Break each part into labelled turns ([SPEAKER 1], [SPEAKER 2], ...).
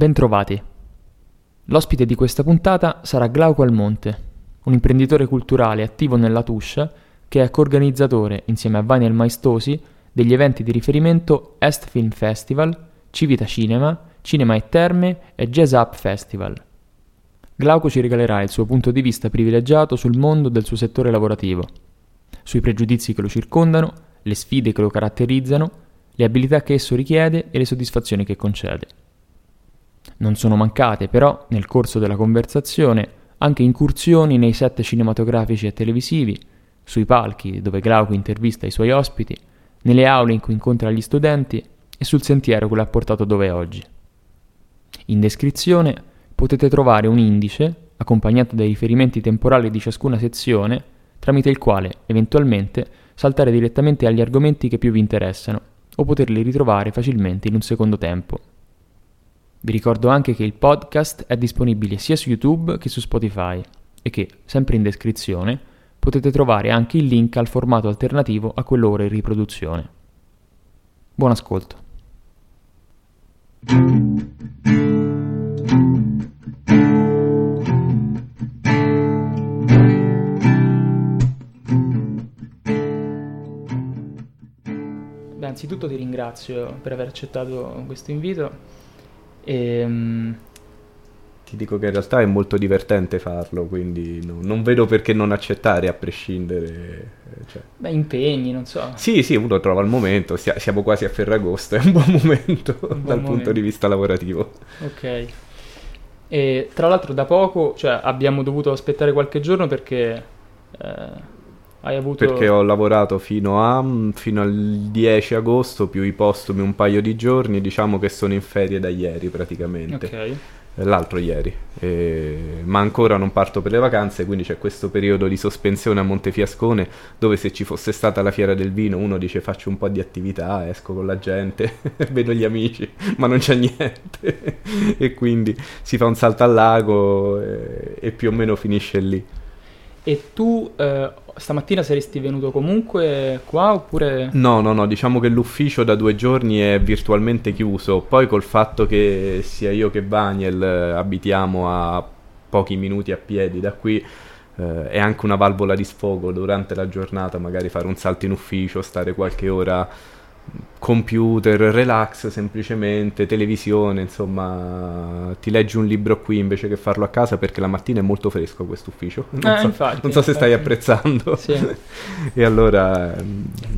[SPEAKER 1] Bentrovati. L'ospite di questa puntata sarà Glauco Almonte, un imprenditore culturale attivo nella Tuscia che è coorganizzatore, insieme a Vaniel Maistosi, degli eventi di riferimento Est Film Festival, Civita Cinema, Cinema e Terme e Jazz Up Festival. Glauco ci regalerà il suo punto di vista privilegiato sul mondo del suo settore lavorativo, sui pregiudizi che lo circondano, le sfide che lo caratterizzano, le abilità che esso richiede e le soddisfazioni che concede. Non sono mancate, però, nel corso della conversazione, anche incursioni nei set cinematografici e televisivi, sui palchi dove Glauco intervista i suoi ospiti, nelle aule in cui incontra gli studenti e sul sentiero che l'ha portato dove è oggi. In descrizione potete trovare un indice, accompagnato dai riferimenti temporali di ciascuna sezione, tramite il quale, eventualmente, saltare direttamente agli argomenti che più vi interessano, o poterli ritrovare facilmente in un secondo tempo. Vi ricordo anche che il podcast è disponibile sia su YouTube che su Spotify e che, sempre in descrizione, potete trovare anche il link al formato alternativo a quello ora in riproduzione. Buon ascolto. Beh, anzitutto ti ringrazio per aver accettato questo invito e, um,
[SPEAKER 2] Ti dico che in realtà è molto divertente farlo, quindi no, non vedo perché non accettare a prescindere. eh, Cioè.
[SPEAKER 1] beh, impegni, non so.
[SPEAKER 2] Sì, sì, uno trova il momento, sia- siamo quasi a Ferragosto, è un buon momento
[SPEAKER 1] buon
[SPEAKER 2] dal
[SPEAKER 1] momento.
[SPEAKER 2] punto di vista lavorativo.
[SPEAKER 1] Ok. E tra l'altro da poco, cioè abbiamo dovuto aspettare qualche giorno perché eh, hai avuto...
[SPEAKER 2] Perché ho lavorato fino, a, fino al 10 agosto, più i postumi un paio di giorni, diciamo che sono in ferie da ieri praticamente.
[SPEAKER 1] Ok.
[SPEAKER 2] L'altro ieri, Eh, ma ancora non parto per le vacanze, quindi c'è questo periodo di sospensione a Montefiascone dove se ci fosse stata la fiera del vino uno dice faccio un po' di attività, esco con la gente, vedo gli amici, ma non c'è niente e quindi si fa un salto al lago eh, e più o meno finisce lì.
[SPEAKER 1] E tu eh, stamattina saresti venuto comunque qua oppure...
[SPEAKER 2] No, no, no, diciamo che l'ufficio da due giorni è virtualmente chiuso, poi col fatto che sia io che Vaniel eh, abitiamo a pochi minuti a piedi da qui, eh, è anche una valvola di sfogo durante la giornata, magari fare un salto in ufficio, stare qualche ora computer, relax semplicemente, televisione, insomma, ti leggi un libro qui invece che farlo a casa perché la mattina è molto fresco questo ufficio. Non,
[SPEAKER 1] Eh,
[SPEAKER 2] so,
[SPEAKER 1] infatti,
[SPEAKER 2] non so se stai apprezzando.
[SPEAKER 1] Sì.
[SPEAKER 2] e allora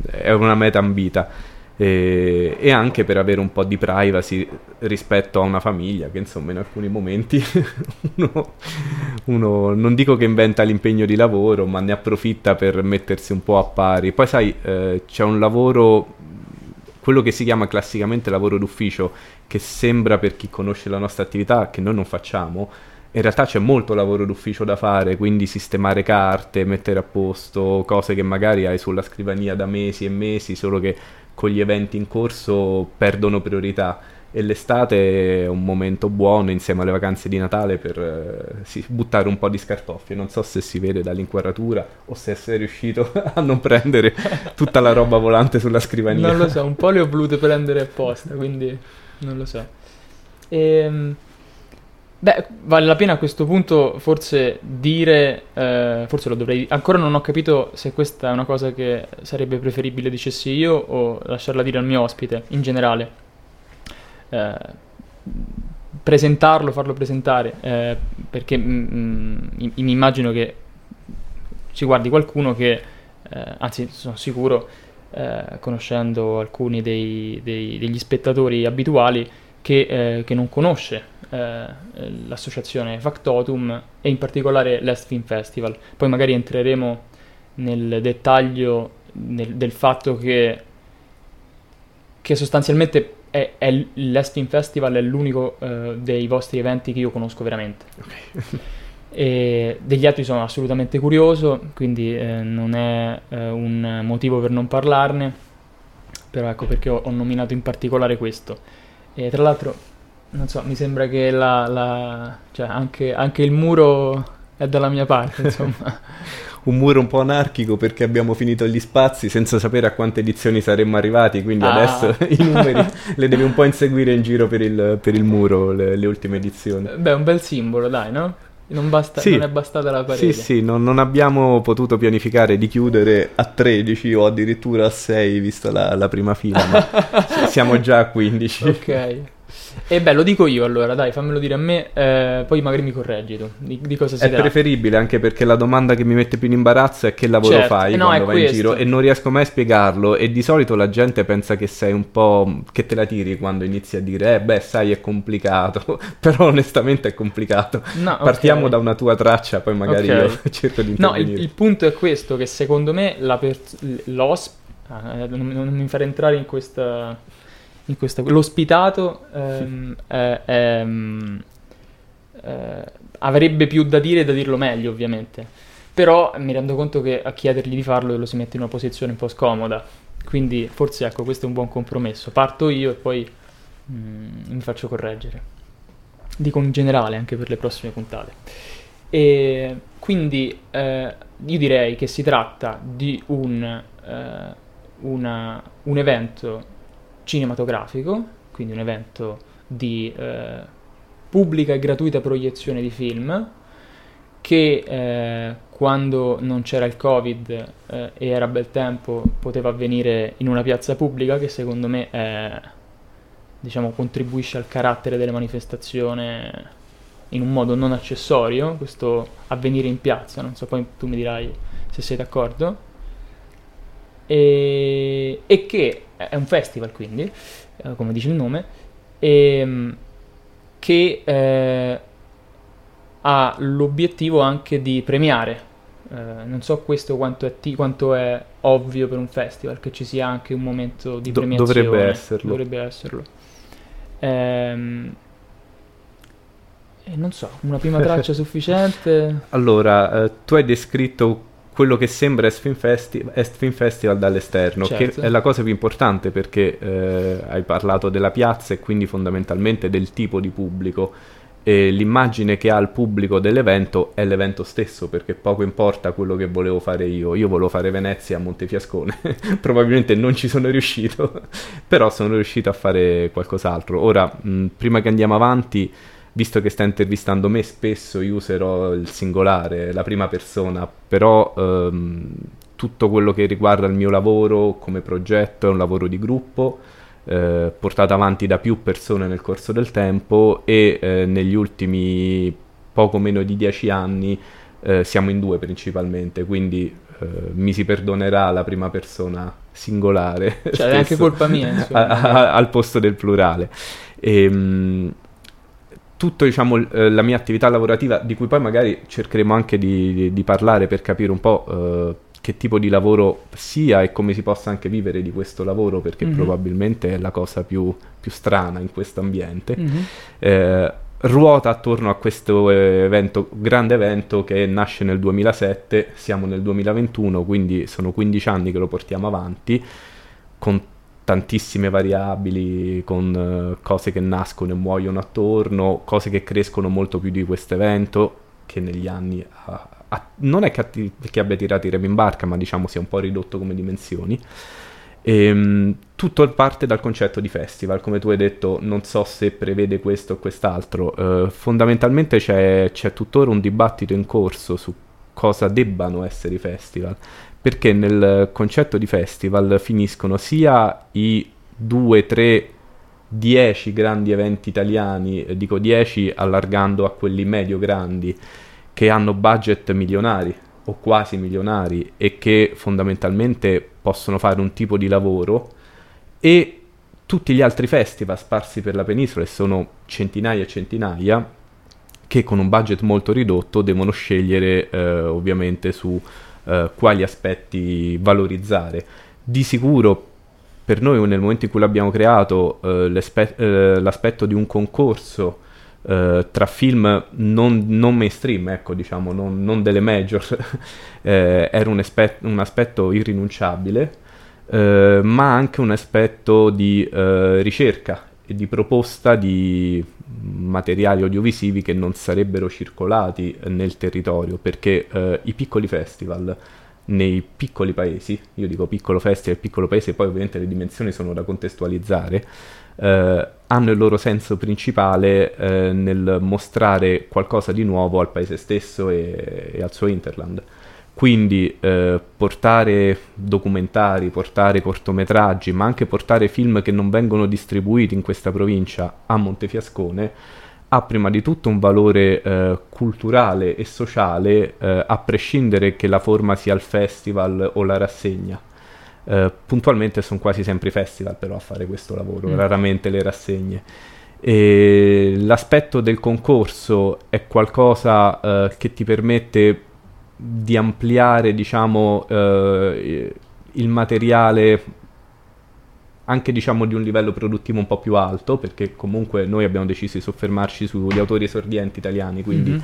[SPEAKER 2] è una meta ambita. E, e anche per avere un po' di privacy rispetto a una famiglia che insomma in alcuni momenti uno, uno non dico che inventa l'impegno di lavoro ma ne approfitta per mettersi un po' a pari poi sai eh, c'è un lavoro quello che si chiama classicamente lavoro d'ufficio che sembra per chi conosce la nostra attività che noi non facciamo in realtà c'è molto lavoro d'ufficio da fare, quindi sistemare carte, mettere a posto cose che magari hai sulla scrivania da mesi e mesi, solo che con gli eventi in corso perdono priorità. E l'estate è un momento buono insieme alle vacanze di Natale per eh, sì, buttare un po' di scartoffie. Non so se si vede dall'inquadratura o se sei riuscito a non prendere tutta la roba volante sulla scrivania.
[SPEAKER 1] Non lo so, un po' le ho volute prendere apposta, quindi non lo so. Ehm, beh, vale la pena a questo punto forse dire, eh, forse lo dovrei, ancora non ho capito se questa è una cosa che sarebbe preferibile dicessi io o lasciarla dire al mio ospite in generale. Eh, presentarlo, farlo presentare, eh, perché mm, mm, mi immagino che ci guardi qualcuno che, eh, anzi sono sicuro, eh, conoscendo alcuni dei- dei- degli spettatori abituali, che, eh, che non conosce l'associazione Factotum e in particolare l'Est Film Festival. Poi magari entreremo nel dettaglio nel- del fatto che, che sostanzialmente è, è l- l'Est Film Festival è l'unico eh, dei vostri eventi che io conosco veramente. E degli altri sono assolutamente curioso, quindi eh, non è eh, un motivo per non parlarne, però ecco perché ho, ho nominato in particolare questo. E tra l'altro, non so, mi sembra che la, la- cioè anche, anche il muro è dalla mia parte, insomma.
[SPEAKER 2] Un muro un po' anarchico perché abbiamo finito gli spazi senza sapere a quante edizioni saremmo arrivati, quindi ah. adesso i numeri le devi un po' inseguire in giro per il, per il muro, le, le, ultime edizioni.
[SPEAKER 1] Beh, è un bel simbolo, dai, no? Non, basta, sì. non è bastata la parete.
[SPEAKER 2] Sì, sì, non, non, abbiamo potuto pianificare di chiudere a 13 o addirittura a 6, vista la, la prima fila, ma siamo già a 15.
[SPEAKER 1] Ok. E beh, lo dico io allora, dai, fammelo dire a me, eh, poi magari mi correggi tu. Di, di cosa si
[SPEAKER 2] È
[SPEAKER 1] tratta.
[SPEAKER 2] preferibile anche perché la domanda che mi mette più in imbarazzo è che lavoro certo. fai no, quando vai questo. in giro e non riesco mai a spiegarlo e di solito la gente pensa che sei un po' che te la tiri quando inizi a dire eh beh, sai, è complicato, però onestamente è complicato. No, Partiamo okay. da una tua traccia, poi magari okay. io cerco di intervenire.
[SPEAKER 1] No, il, il, punto è questo che secondo me la pers- l'osp ah, non, non mi fare entrare in questa in questa, l'ospitato ehm, eh, ehm, eh, avrebbe più da dire e da dirlo meglio ovviamente. Però mi rendo conto che a chiedergli di farlo lo si mette in una posizione un po' scomoda. Quindi forse ecco questo è un buon compromesso. Parto io e poi mm, mi faccio correggere. Dico in generale anche per le prossime puntate. E quindi eh, io direi che si tratta di un, eh, una, un evento cinematografico, quindi un evento di eh, pubblica e gratuita proiezione di film che eh, quando non c'era il covid eh, e era bel tempo poteva avvenire in una piazza pubblica che secondo me è, diciamo, contribuisce al carattere delle manifestazioni in un modo non accessorio, questo avvenire in piazza, non so, poi tu mi dirai se sei d'accordo. E, e che è un festival quindi, eh, come dice il nome, e, ehm, che eh, ha l'obiettivo anche di premiare. Eh, non so questo quanto è, t- quanto è, ovvio per un festival, che ci sia anche un momento di Do- premiazione.
[SPEAKER 2] Dovrebbe esserlo.
[SPEAKER 1] Dovrebbe esserlo. Ehm, non so, una prima traccia sufficiente?
[SPEAKER 2] Allora, eh, tu hai descritto quello che sembra Est Film, Festi- Est Film Festival dall'esterno, certo. che è la cosa più importante perché eh, hai parlato della piazza e quindi fondamentalmente del tipo di pubblico. E l'immagine che ha il pubblico dell'evento è l'evento stesso perché poco importa quello che volevo fare io. Io volevo fare Venezia a Montefiascone, probabilmente non ci sono riuscito, però sono riuscito a fare qualcos'altro. Ora, mh, prima che andiamo avanti, visto che sta intervistando me, spesso io userò il singolare, la prima persona, però ehm, tutto quello che riguarda il mio lavoro come progetto è un lavoro di gruppo, eh, portato avanti da più persone nel corso del tempo e eh, negli ultimi poco meno di dieci anni eh, siamo in due principalmente, quindi eh, mi si perdonerà la prima persona singolare.
[SPEAKER 1] Cioè, è anche colpa mia,
[SPEAKER 2] a, a, al posto del plurale. E, ehm, tutta diciamo, eh, la mia attività lavorativa, di cui poi magari cercheremo anche di, di, di parlare per capire un po' eh, che tipo di lavoro sia e come si possa anche vivere di questo lavoro, perché mm-hmm. probabilmente è la cosa più, più strana in questo ambiente. Mm-hmm. Eh, ruota attorno a questo evento, grande evento che nasce nel 2007, siamo nel 2021, quindi sono 15 anni che lo portiamo avanti, con tantissime variabili, con uh, cose che nascono e muoiono attorno, cose che crescono molto più di questo evento, che negli anni ha, ha, non è che, atti- che, abbia tirato i remi in barca, ma diciamo sia un po' ridotto come dimensioni. E, um, tutto parte dal concetto di festival, come tu hai detto, non so se prevede questo o quest'altro. Uh, fondamentalmente c'è, c'è tuttora un dibattito in corso su cosa debbano essere i festival perché nel concetto di festival finiscono sia i 2, 3, 10 grandi eventi italiani, eh, dico 10 allargando a quelli medio grandi, che hanno budget milionari o quasi milionari e che fondamentalmente possono fare un tipo di lavoro e tutti gli altri festival sparsi per la penisola e sono centinaia e centinaia che con un budget molto ridotto devono scegliere eh, ovviamente su eh, quali aspetti valorizzare. Di sicuro per noi nel momento in cui l'abbiamo creato eh, eh, l'aspetto di un concorso eh, tra film non, non, mainstream, ecco diciamo, non, non delle major, eh, era un, espe- un, aspetto irrinunciabile, ma anche un aspetto di ricerca e di proposta di materiali audiovisivi che non sarebbero circolati nel territorio, perché eh, i piccoli festival nei piccoli paesi, io dico piccolo festival, piccolo paese, poi ovviamente le dimensioni sono da contestualizzare, eh, hanno il loro senso principale eh, nel mostrare qualcosa di nuovo al paese stesso e, e al suo interland. Quindi eh, portare documentari, portare cortometraggi, ma anche portare film che non vengono distribuiti in questa provincia a Montefiascone ha prima di tutto un valore eh, culturale e sociale, eh, a prescindere che la forma sia il festival o la rassegna. Eh, puntualmente sono quasi sempre i festival però a fare questo lavoro, mm. raramente le rassegne. E l'aspetto del concorso è qualcosa eh, che ti permette di ampliare, diciamo, eh, il materiale anche diciamo di un livello produttivo un po' più alto, perché comunque noi abbiamo deciso di soffermarci sugli autori esordienti italiani, quindi mm-hmm.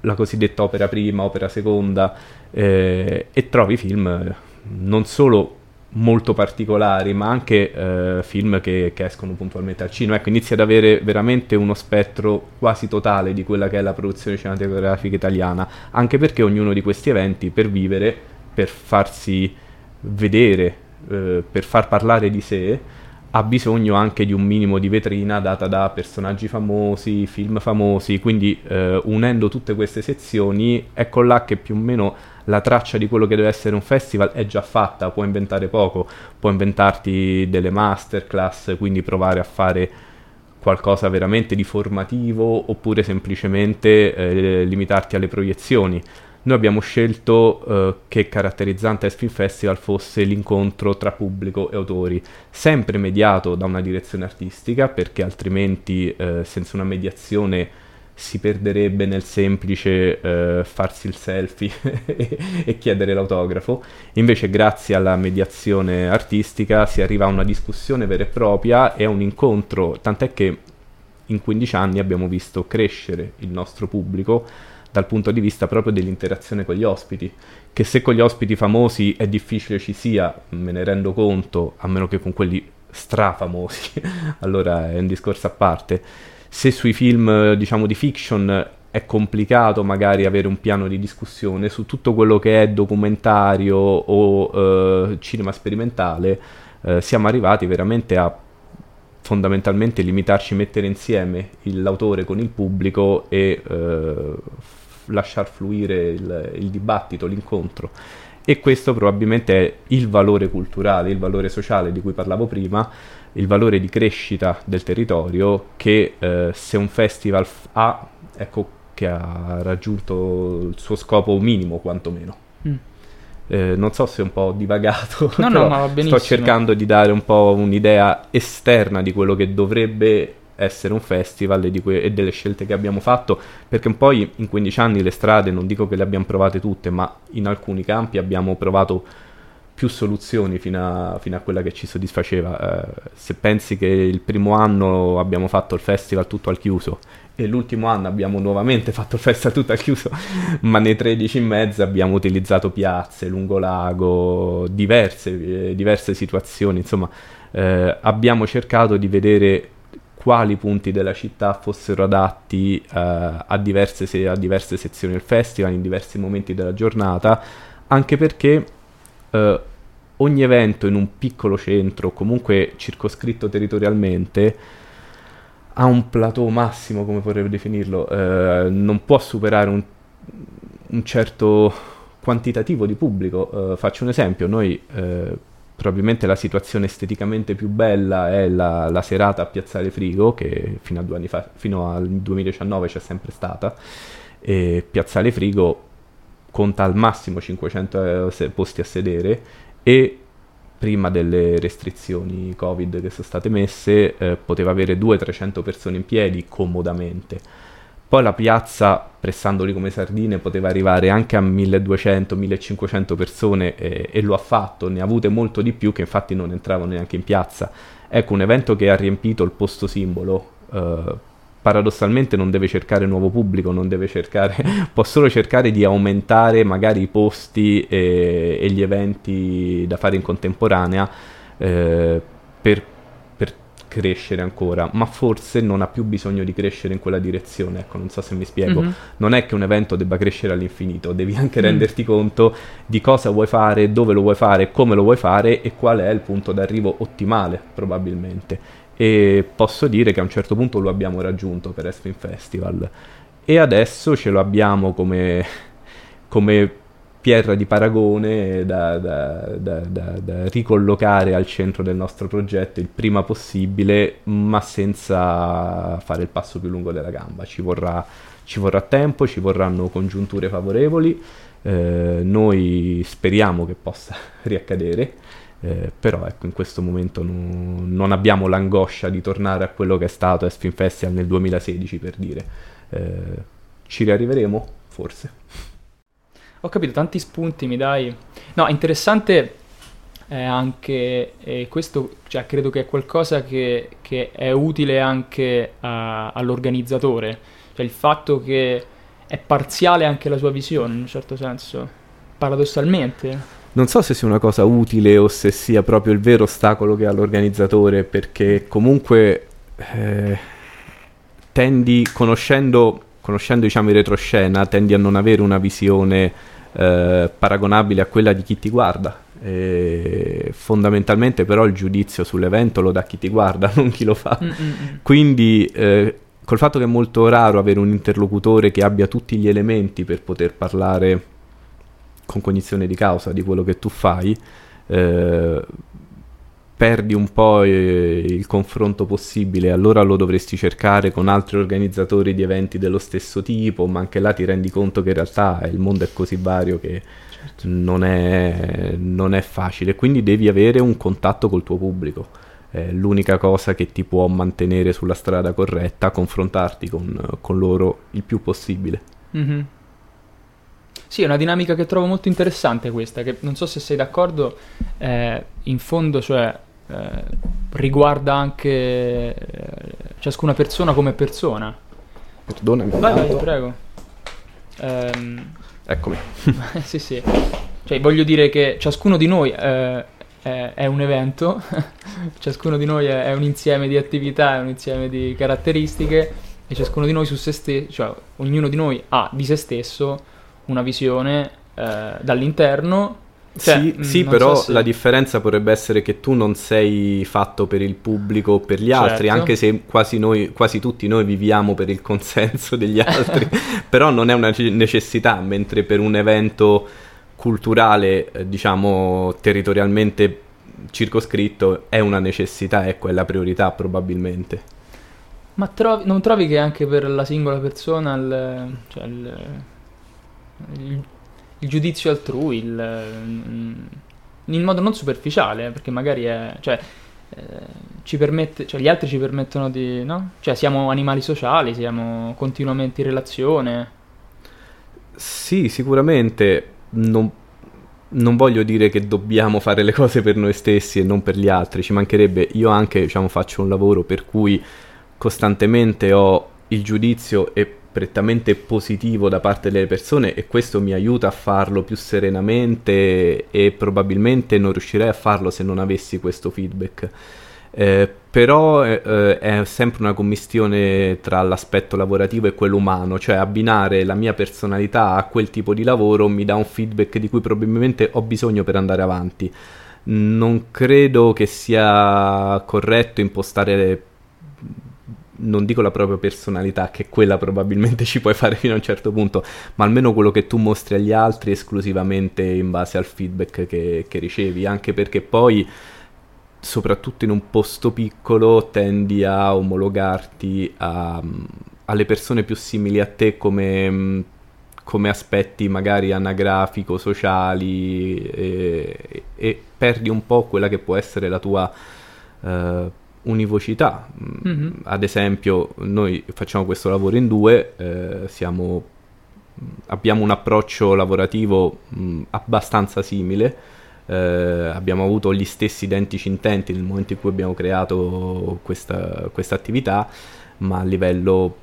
[SPEAKER 2] la cosiddetta opera prima, opera seconda, eh, e trovi film non solo molto particolari, ma anche eh, film che, che, escono puntualmente al cinema. Ecco, inizia ad avere veramente uno spettro quasi totale di quella che è la produzione cinematografica italiana, anche perché ognuno di questi eventi, per vivere, per farsi vedere, eh, per far parlare di sé, ha bisogno anche di un minimo di vetrina data da personaggi famosi, film famosi, quindi eh, unendo tutte queste sezioni, ecco là che più o meno la traccia di quello che deve essere un festival è già fatta, puoi inventare poco, puoi inventarti delle masterclass, quindi provare a fare qualcosa veramente di formativo oppure semplicemente eh, limitarti alle proiezioni. Noi abbiamo scelto eh, che caratterizzante del Film Festival fosse l'incontro tra pubblico e autori, sempre mediato da una direzione artistica, perché altrimenti eh, senza una mediazione si perderebbe nel semplice eh, farsi il selfie e, e, chiedere l'autografo. Invece, grazie alla mediazione artistica, si arriva a una discussione vera e propria e a un incontro, tant'è che in 15 anni abbiamo visto crescere il nostro pubblico dal punto di vista proprio dell'interazione con gli ospiti, che se con gli ospiti famosi è difficile ci sia, me ne rendo conto, a meno che con quelli strafamosi, allora è un discorso a parte se sui film diciamo di fiction è complicato magari avere un piano di discussione su tutto quello che è documentario o eh, cinema sperimentale eh, siamo arrivati veramente a fondamentalmente limitarci a mettere insieme l'autore con il pubblico e eh, lasciar fluire il, il dibattito, l'incontro e questo probabilmente è il valore culturale, il valore sociale di cui parlavo prima il valore di crescita del territorio che eh, se un festival f- ha, ecco che ha raggiunto il suo scopo minimo quantomeno. Mm. Eh, non so se è un po' divagato, no, no, sto cercando di dare un po' un'idea esterna di quello che dovrebbe essere un festival e, que- e, delle scelte che abbiamo fatto, perché poi in 15 anni le strade non dico che le abbiamo provate tutte, ma in alcuni campi abbiamo provato più soluzioni fino a, fino a quella che ci soddisfaceva. Eh, se pensi che il primo anno abbiamo fatto il festival tutto al chiuso e l'ultimo anno abbiamo nuovamente fatto il festival tutto al chiuso, ma nei 13 e mezzo abbiamo utilizzato piazze, lungolago, diverse, eh, diverse situazioni, insomma eh, abbiamo cercato di vedere quali punti della città fossero adatti eh, a, diverse se- a diverse sezioni del festival, in diversi momenti della giornata, anche perché Uh, ogni evento in un piccolo centro, comunque circoscritto territorialmente, ha un plateau massimo, come vorrei definirlo, uh, non può superare un, un, certo quantitativo di pubblico. Uh, faccio un esempio, noi probabilmente la situazione esteticamente più bella è la, la, serata a Piazzale Frigo, che fino fa, fino al 2019 c'è sempre stata, e Piazzale Frigo conta al massimo 500 eh, posti a sedere e prima delle restrizioni Covid che sono state messe eh, poteva avere 200-300 persone in piedi comodamente. Poi la piazza, pressandoli come sardine, poteva arrivare anche a 1200-1500 persone eh, e lo ha fatto, ne ha avute molto di più che infatti non entravano neanche in piazza. Ecco, un evento che ha riempito il posto simbolo eh, paradossalmente non deve cercare nuovo pubblico, non deve cercare, può solo cercare di aumentare magari i posti e, e gli eventi da fare in contemporanea eh, per, crescere ancora, ma forse non ha più bisogno di crescere in quella direzione. Ecco, non so se mi spiego. Mm-hmm. Non è che un evento debba crescere all'infinito, devi anche mm. renderti conto di cosa vuoi fare, dove lo vuoi fare, come lo vuoi fare e qual è il punto d'arrivo ottimale, probabilmente. E posso dire che a un certo punto lo abbiamo raggiunto per Espin Festival. E adesso ce lo abbiamo come, come pietra di paragone da, da, da, da, ricollocare al centro del nostro progetto il prima possibile, ma senza fare il passo più lungo della gamba. Ci vorrà, ci vorrà tempo, ci vorranno congiunture favorevoli. Eh, noi speriamo che possa riaccadere. Eh, però ecco, in questo momento no, non abbiamo l'angoscia di tornare a quello che è stato Espin Festival nel 2016 per dire. Eh, ci riarriveremo? Forse.
[SPEAKER 1] Ho capito, tanti spunti mi dai. No, interessante è anche, e questo cioè, credo che è qualcosa che, che è utile anche a, all'organizzatore, cioè il fatto che è parziale anche la sua visione in un certo senso, paradossalmente.
[SPEAKER 2] Non so se sia una cosa utile o se sia proprio il vero ostacolo che ha l'organizzatore, perché comunque eh, tendi, conoscendo conoscendo diciamo in retroscena tendi a non avere una visione eh, paragonabile a quella di chi ti guarda e fondamentalmente però il giudizio sull'evento lo dà chi ti guarda non chi lo fa Mm-mm. quindi eh, col fatto che è molto raro avere un interlocutore che abbia tutti gli elementi per poter parlare con cognizione di causa di quello che tu fai eh, perdi un po' eh, il confronto possibile, allora lo dovresti cercare con altri organizzatori di eventi dello stesso tipo, ma anche là ti rendi conto che in realtà il mondo è così vario che certo. non, è, non, è, facile, quindi devi avere un contatto col tuo pubblico. È l'unica cosa che ti può mantenere sulla strada corretta, confrontarti con, con loro il più possibile.
[SPEAKER 1] Mm-hmm. Sì, è una dinamica che trovo molto interessante questa, che non so se sei d'accordo, eh, in fondo, cioè, eh, riguarda anche eh, ciascuna persona come persona.
[SPEAKER 2] Perdonami.
[SPEAKER 1] Vai, vai, prego. Ehm,
[SPEAKER 2] Eccomi.
[SPEAKER 1] sì, sì. Cioè, voglio dire che ciascuno di noi eh, è, è, un evento, ciascuno di noi è, è, un insieme di attività, è un insieme di caratteristiche e ciascuno di noi su se stesso, cioè ognuno di noi ha di se stesso una visione eh, dall'interno
[SPEAKER 2] cioè, sì, sì però so se... la differenza potrebbe essere che tu non sei fatto per il pubblico o per gli certo. altri, anche se quasi, noi, quasi tutti noi viviamo per il consenso degli altri, però non è una necessità, mentre per un evento culturale, eh, diciamo, territorialmente circoscritto è una necessità, ecco, è la priorità probabilmente.
[SPEAKER 1] Ma trovi, non trovi che anche per la singola persona il, cioè il, il il giudizio altrui, il, mm, in modo non superficiale, perché magari è... Cioè, eh, ci permette, cioè gli altri ci permettono di, no? Cioè siamo animali sociali, siamo continuamente in relazione.
[SPEAKER 2] Sì, sicuramente non, non, voglio dire che dobbiamo fare le cose per noi stessi e non per gli altri, ci mancherebbe. Io anche, diciamo, faccio un lavoro per cui costantemente ho il giudizio e prettamente positivo da parte delle persone e questo mi aiuta a farlo più serenamente e probabilmente non riuscirei a farlo se non avessi questo feedback. Eh, però eh, è sempre una commistione tra l'aspetto lavorativo e quello umano, cioè abbinare la mia personalità a quel tipo di lavoro mi dà un feedback di cui probabilmente ho bisogno per andare avanti. Non credo che sia corretto impostare non dico la propria personalità, che quella probabilmente ci puoi fare fino a un certo punto, ma almeno quello che tu mostri agli altri esclusivamente in base al feedback che, che ricevi, anche perché poi, soprattutto in un posto piccolo, tendi a omologarti a, alle persone più simili a te come, come aspetti magari anagrafico-sociali e, e, perdi un po' quella che può essere la tua... Uh, univocità. Mm-hmm. Ad esempio, noi facciamo questo lavoro in due, eh, siamo, abbiamo un approccio lavorativo mh, abbastanza simile. Eh, abbiamo avuto gli stessi identici intenti nel momento in cui abbiamo creato questa, questa attività, ma a livello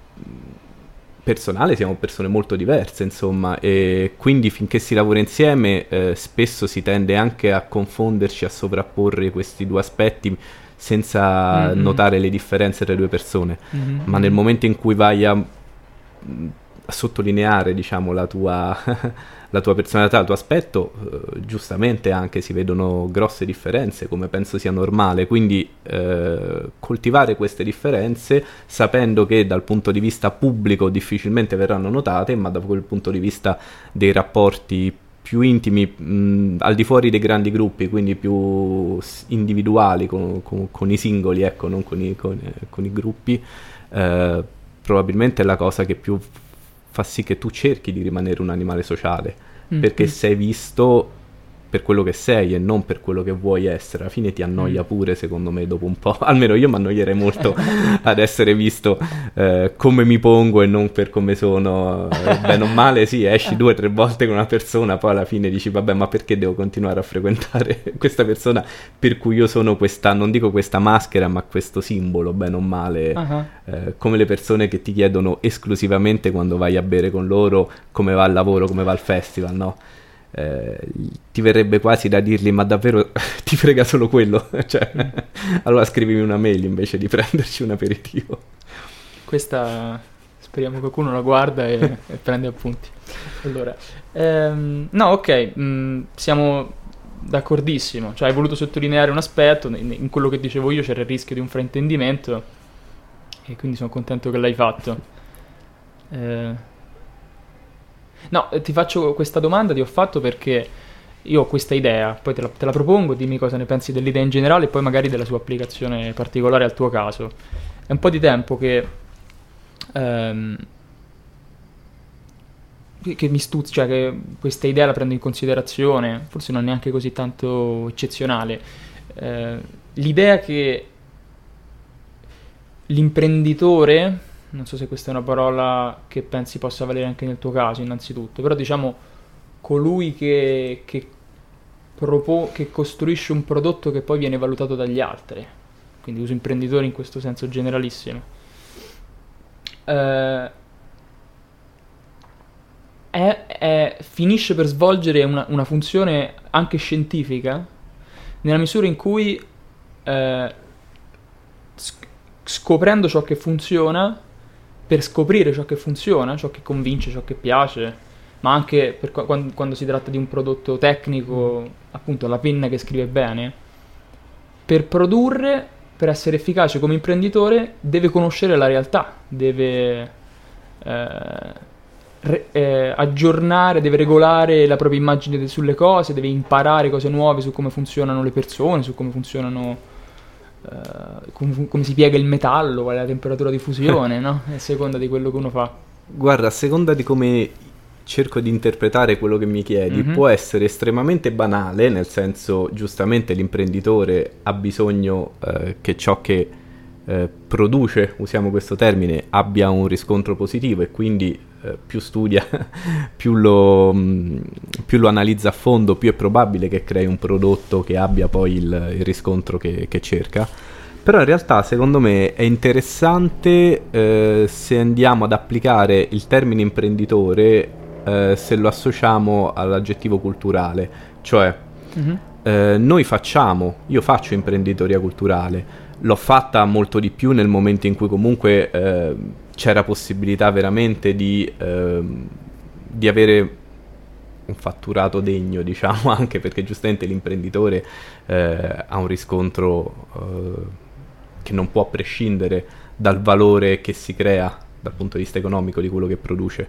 [SPEAKER 2] personale siamo persone molto diverse, insomma, e quindi finché si lavora insieme eh, spesso si tende anche a confonderci, a sovrapporre questi due aspetti senza
[SPEAKER 1] Mhm.
[SPEAKER 2] notare le differenze tra le due persone.
[SPEAKER 1] Mhm.
[SPEAKER 2] Ma nel momento in cui vai a, a sottolineare, diciamo, la tua, la tua personalità, il tuo aspetto, eh, giustamente anche si vedono grosse differenze, come penso sia normale. Quindi eh, coltivare queste differenze sapendo che dal punto di vista pubblico difficilmente verranno notate, ma da quel punto di vista dei rapporti più intimi, mh, al di fuori dei grandi gruppi, quindi più individuali con, con- con i singoli, ecco, non con i, con- con i gruppi, eh, probabilmente è la cosa che più fa sì che tu cerchi di rimanere un animale sociale,
[SPEAKER 1] Mm,
[SPEAKER 2] perché
[SPEAKER 1] mm.
[SPEAKER 2] sei visto per quello che sei e non per quello che vuoi essere. Alla fine ti annoia
[SPEAKER 1] Mm.
[SPEAKER 2] pure, secondo me, dopo un po'. Almeno io mi annoierei molto ad essere visto eh, come mi pongo e non per come sono. Eh, bene o male, sì, esci due o tre volte con una persona, poi alla fine dici, vabbè, ma perché devo continuare a frequentare questa persona per cui io sono questa, non dico questa maschera, ma questo simbolo, bene o male.
[SPEAKER 1] Ah,
[SPEAKER 2] Eh, come le persone che ti chiedono esclusivamente quando vai a bere con loro come va al lavoro, come va al festival, no? Eh, ti verrebbe quasi da dirgli ma davvero ti frega solo quello? cioè, allora scrivimi una mail invece di prenderci un aperitivo.
[SPEAKER 1] Questa speriamo qualcuno la guarda e, e prende appunti. Allora, ehm, no, ok, mh, siamo d'accordissimo. Cioè, hai voluto sottolineare un aspetto, in, in quello che dicevo io c'era il rischio di un fraintendimento e quindi sono contento che l'hai fatto. Eh, no, eh, ti faccio questa domanda, ti ho fatto perché io ho questa idea, poi te la, te la propongo, dimmi cosa ne pensi dell'idea in generale e poi magari della sua applicazione particolare al tuo caso. È un po' di tempo che ehm, che- mi stuzza, cioè che questa idea la prendo in considerazione, forse non è neanche così tanto eccezionale. Eh, l'idea che l'imprenditore, non so se questa è una parola che pensi possa valere anche nel tuo caso, innanzitutto, però diciamo colui che, che, propo- che costruisce un prodotto che poi viene valutato dagli altri, quindi uso imprenditore in questo senso generalissimo. Eh, è- è- finisce per svolgere una, una funzione anche scientifica nella misura in cui eh, sc- scoprendo ciò che funziona per scoprire ciò che funziona, ciò che convince, ciò che piace, ma anche qua- quando, quando si tratta di un prodotto tecnico, appunto la penna che scrive bene, per produrre, per essere efficace come imprenditore, deve conoscere la realtà, deve eh, re- eh, aggiornare, deve regolare la propria immagine de- sulle cose, deve imparare cose nuove su come funzionano le persone, su come funzionano eh, com- come si piega il metallo, qual è la temperatura di fusione, no? A seconda di quello che uno fa.
[SPEAKER 2] Guarda, a seconda di come cerco di interpretare quello che mi chiedi,
[SPEAKER 1] Mhm.
[SPEAKER 2] può essere estremamente banale, nel senso giustamente l'imprenditore ha bisogno eh, che ciò che eh, produce, usiamo questo termine, abbia un riscontro positivo e quindi eh, più studia, più lo, mh, più lo analizza a fondo, più è probabile che crei un prodotto che abbia poi il, il riscontro che, che cerca. Però in realtà secondo me è interessante eh, se andiamo ad applicare il termine imprenditore eh, se lo associamo all'aggettivo culturale, cioè
[SPEAKER 1] Mhm.
[SPEAKER 2] eh, noi facciamo, io faccio imprenditoria culturale, l'ho fatta molto di più nel momento in cui comunque eh, c'era possibilità veramente di, ehm, di avere un fatturato degno, diciamo, anche perché giustamente l'imprenditore eh, ha un riscontro eh, che non può prescindere dal valore che si crea dal punto di vista economico di quello che produce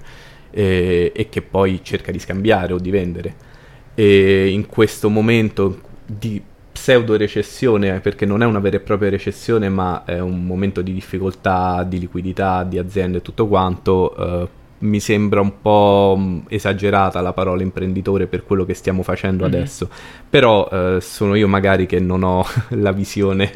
[SPEAKER 2] eh, e che poi cerca di scambiare o di vendere. E in questo momento di pseudo recessione, perché non è una vera e propria recessione, ma è un momento di difficoltà, di liquidità di aziende e tutto quanto, eh, mi sembra un po' mh, esagerata la parola imprenditore per quello che stiamo facendo
[SPEAKER 1] Mhm.
[SPEAKER 2] adesso. Però eh, sono io magari che non ho la visione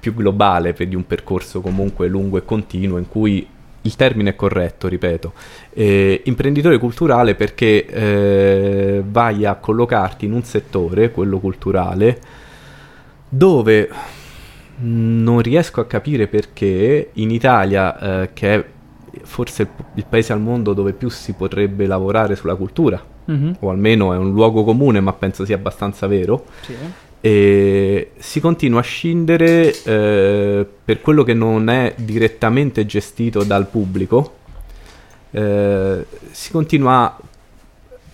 [SPEAKER 2] più globale per di un percorso comunque lungo e continuo in cui il termine è corretto, ripeto, eh, imprenditore culturale perché eh, vai a collocarti in un settore, quello culturale, dove non riesco a capire perché in Italia, eh, che è forse il, il paese al mondo dove più si potrebbe lavorare sulla cultura,
[SPEAKER 1] Mhm.
[SPEAKER 2] o almeno è un luogo comune, ma penso sia abbastanza vero,
[SPEAKER 1] Sì.
[SPEAKER 2] e si continua a scindere eh, per quello che non è direttamente gestito dal pubblico, eh, si continua a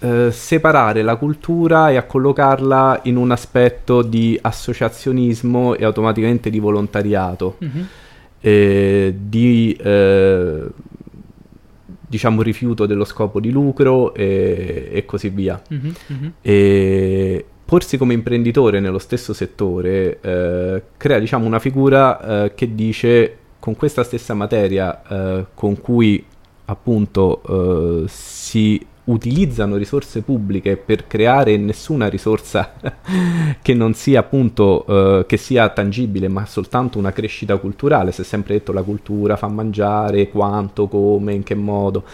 [SPEAKER 2] eh, separare la cultura e a collocarla in un aspetto di associazionismo e automaticamente di volontariato, mm-hmm. di eh, diciamo rifiuto dello scopo di lucro e, e così via. Mm-hmm. Mm-hmm. E porsi come imprenditore nello stesso settore eh, crea diciamo una figura eh, che dice con questa stessa materia eh, con cui appunto si utilizzano risorse pubbliche per creare nessuna risorsa che non sia appunto uh, che sia tangibile ma soltanto una crescita culturale. Si è sempre detto la cultura fa mangiare quanto come in che modo.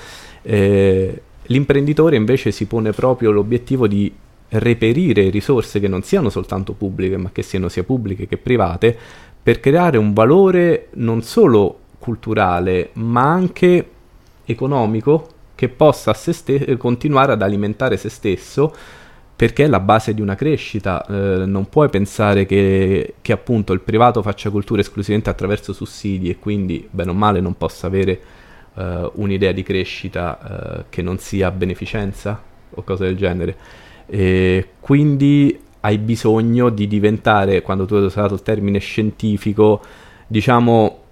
[SPEAKER 2] Eh, l'imprenditore invece si pone proprio l'obiettivo di reperire risorse che non siano soltanto pubbliche ma che siano sia pubbliche che private per creare un valore non solo culturale ma anche economico che possa ste- continuare ad alimentare se stesso perché è la base di una crescita. Eh, non puoi pensare che, che, appunto il privato faccia cultura esclusivamente attraverso sussidi e quindi, bene o male, non possa avere eh, un'idea di crescita eh, che non sia beneficenza o cose del genere. E quindi hai bisogno di diventare, quando tu hai usato il termine scientifico, diciamo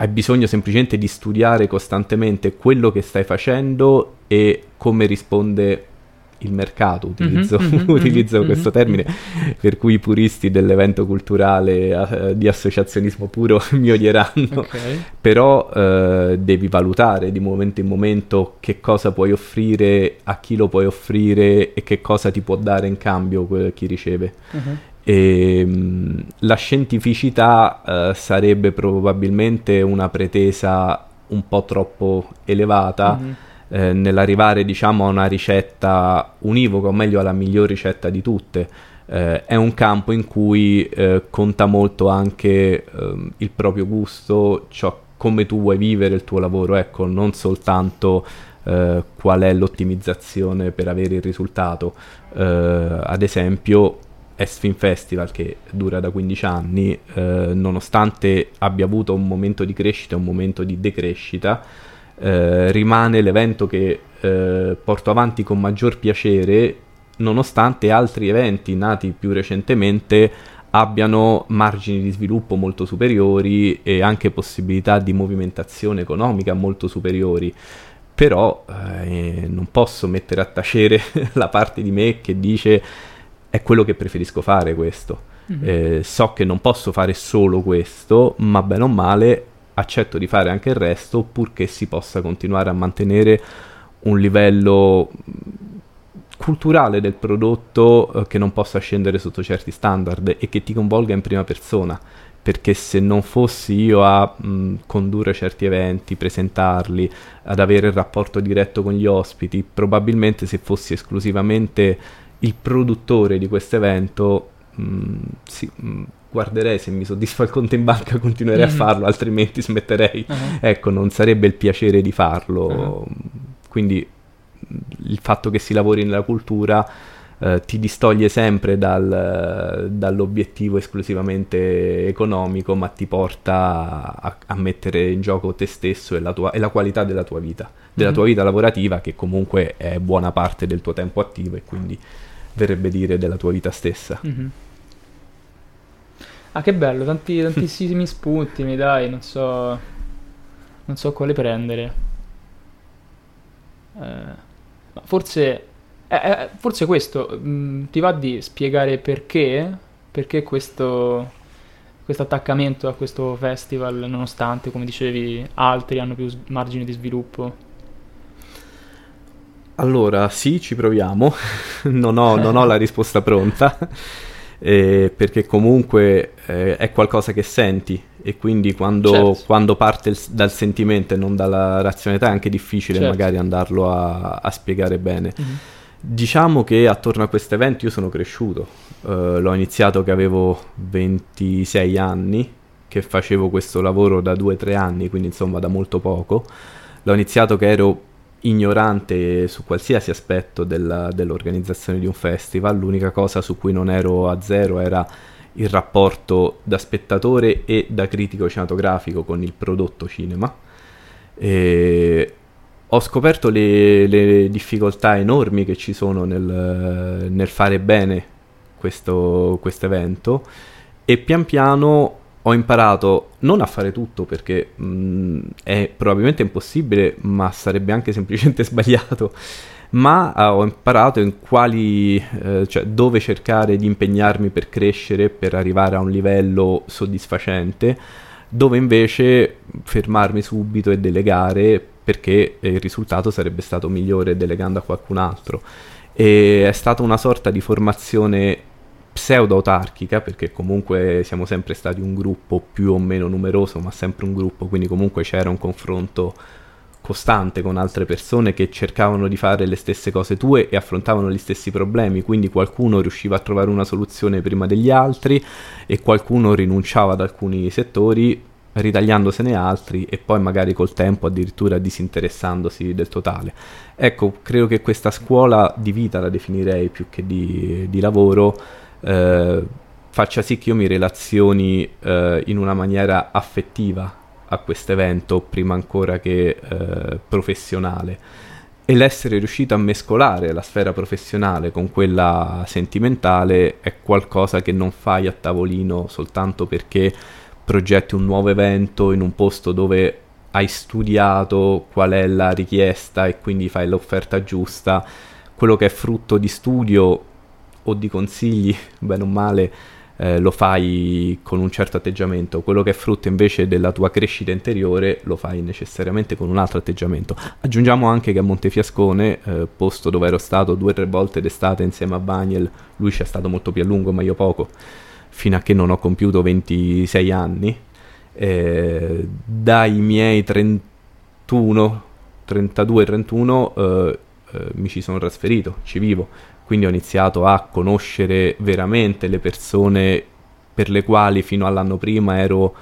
[SPEAKER 2] hai bisogno semplicemente di studiare costantemente quello che stai facendo e come risponde il mercato, utilizzo, mm-hmm, mm-hmm, utilizzo mm-hmm, questo termine, per cui i puristi dell'evento culturale uh, di associazionismo puro mi odieranno, okay. però uh, devi valutare di momento in momento che cosa puoi offrire, a chi lo puoi offrire e che cosa ti può dare in cambio chi riceve. E, ehm, la scientificità uh, sarebbe probabilmente una pretesa un po' troppo elevata mm-hmm. eh, nell'arrivare diciamo a una ricetta univoca o meglio alla miglior ricetta di tutte eh, è un campo in cui eh, conta molto anche ehm, il proprio gusto ciò come tu vuoi vivere il tuo lavoro ecco non soltanto eh, qual è l'ottimizzazione per avere il risultato eh, ad esempio S-Film Festival che dura da 15 anni, eh, nonostante abbia avuto un momento di crescita e un momento di decrescita, eh, rimane l'evento che eh, porto avanti con maggior piacere, nonostante altri eventi nati più recentemente abbiano margini di sviluppo molto superiori e anche possibilità di movimentazione economica molto superiori. Però eh, non posso mettere a tacere la parte di me che dice è quello che preferisco fare questo. Mm-hmm. Eh, so che non posso fare solo questo, ma bene o male accetto di fare anche il resto purché si possa continuare a mantenere un livello culturale del prodotto eh, che non possa scendere sotto certi standard e che ti coinvolga in prima persona perché se non fossi io a mh, condurre certi eventi, presentarli, ad avere il rapporto diretto con gli ospiti, probabilmente se fossi esclusivamente il produttore di questo evento, mm, sì, mm, guarderei se mi soddisfa il conto in banca continuerei mm. a farlo, altrimenti smetterei. Uh-huh. Ecco, non sarebbe il piacere di farlo. Uh-huh. Quindi il fatto che si lavori nella cultura eh, ti distoglie sempre dal, dall'obiettivo esclusivamente economico, ma ti porta a, a, mettere in gioco te stesso e la, tua, e la qualità della tua vita, della mm-hmm. tua vita lavorativa che comunque è buona parte del tuo tempo attivo e quindi verrebbe dire della tua vita stessa.
[SPEAKER 1] Mm-hmm. Ah, che bello, tanti, tantissimi spunti mi dai, non so, non so quale prendere. Eh, forse, eh, eh, forse questo, mh, mm, ti va di spiegare perché, perché questo, questo attaccamento a questo festival, nonostante, come dicevi, altri hanno più margini di sviluppo?
[SPEAKER 2] Allora, sì, ci proviamo. non, ho, non, ho, la risposta pronta. Eh, perché comunque eh, è qualcosa che senti e quindi quando, certo. quando parte il, dal sentimento e non dalla razionalità è anche difficile certo. magari andarlo a, a spiegare bene. Mm-hmm. Diciamo che attorno a questo evento io sono cresciuto, uh, l'ho iniziato che avevo 26 anni, che facevo questo lavoro da 2-3 anni, quindi insomma da molto poco. L'ho iniziato che ero ignorante su qualsiasi aspetto della, dell'organizzazione di un festival, l'unica cosa su cui non ero a zero era il rapporto da spettatore e da critico cinematografico con il prodotto cinema. E ho scoperto le, le, difficoltà enormi che ci sono nel, nel fare bene questo evento e pian piano ho imparato non a fare tutto perché mh, è probabilmente impossibile, ma sarebbe anche semplicemente sbagliato, ma uh, ho imparato in quali, eh, cioè dove cercare di impegnarmi per crescere, per arrivare a un livello soddisfacente, dove invece fermarmi subito e delegare perché il risultato sarebbe stato migliore delegando a qualcun altro. E è stata una sorta di formazione pseudo-autarchica, perché comunque siamo sempre stati un gruppo più o meno numeroso, ma sempre un gruppo, quindi comunque c'era un confronto costante con altre persone che cercavano di fare le stesse cose tue e affrontavano gli stessi problemi, quindi qualcuno riusciva a trovare una soluzione prima degli altri e qualcuno rinunciava ad alcuni settori ritagliandosene altri e poi magari col tempo addirittura disinteressandosi del totale. Ecco, credo che questa scuola di vita la definirei più che di, di lavoro eh, faccia sì che io mi relazioni eh, in una maniera affettiva a questo evento prima ancora che eh, professionale e l'essere riuscito a mescolare la sfera professionale con quella sentimentale è qualcosa che non fai a tavolino soltanto perché progetti un nuovo evento in un posto dove hai studiato qual è la richiesta e quindi fai l'offerta giusta quello che è frutto di studio o di consigli, bene o male, eh, lo fai con un certo atteggiamento, quello che è frutto invece della tua crescita interiore lo fai necessariamente con un altro atteggiamento. Aggiungiamo anche che a Montefiascone, eh, posto dove ero stato due o tre volte d'estate insieme a Baniel, lui ci è stato molto più a lungo, ma io poco, fino a che non ho compiuto 26 anni, eh, dai miei 31, 32 31 eh, mi ci sono trasferito, ci vivo quindi ho iniziato a conoscere veramente le persone per le quali fino all'anno prima ero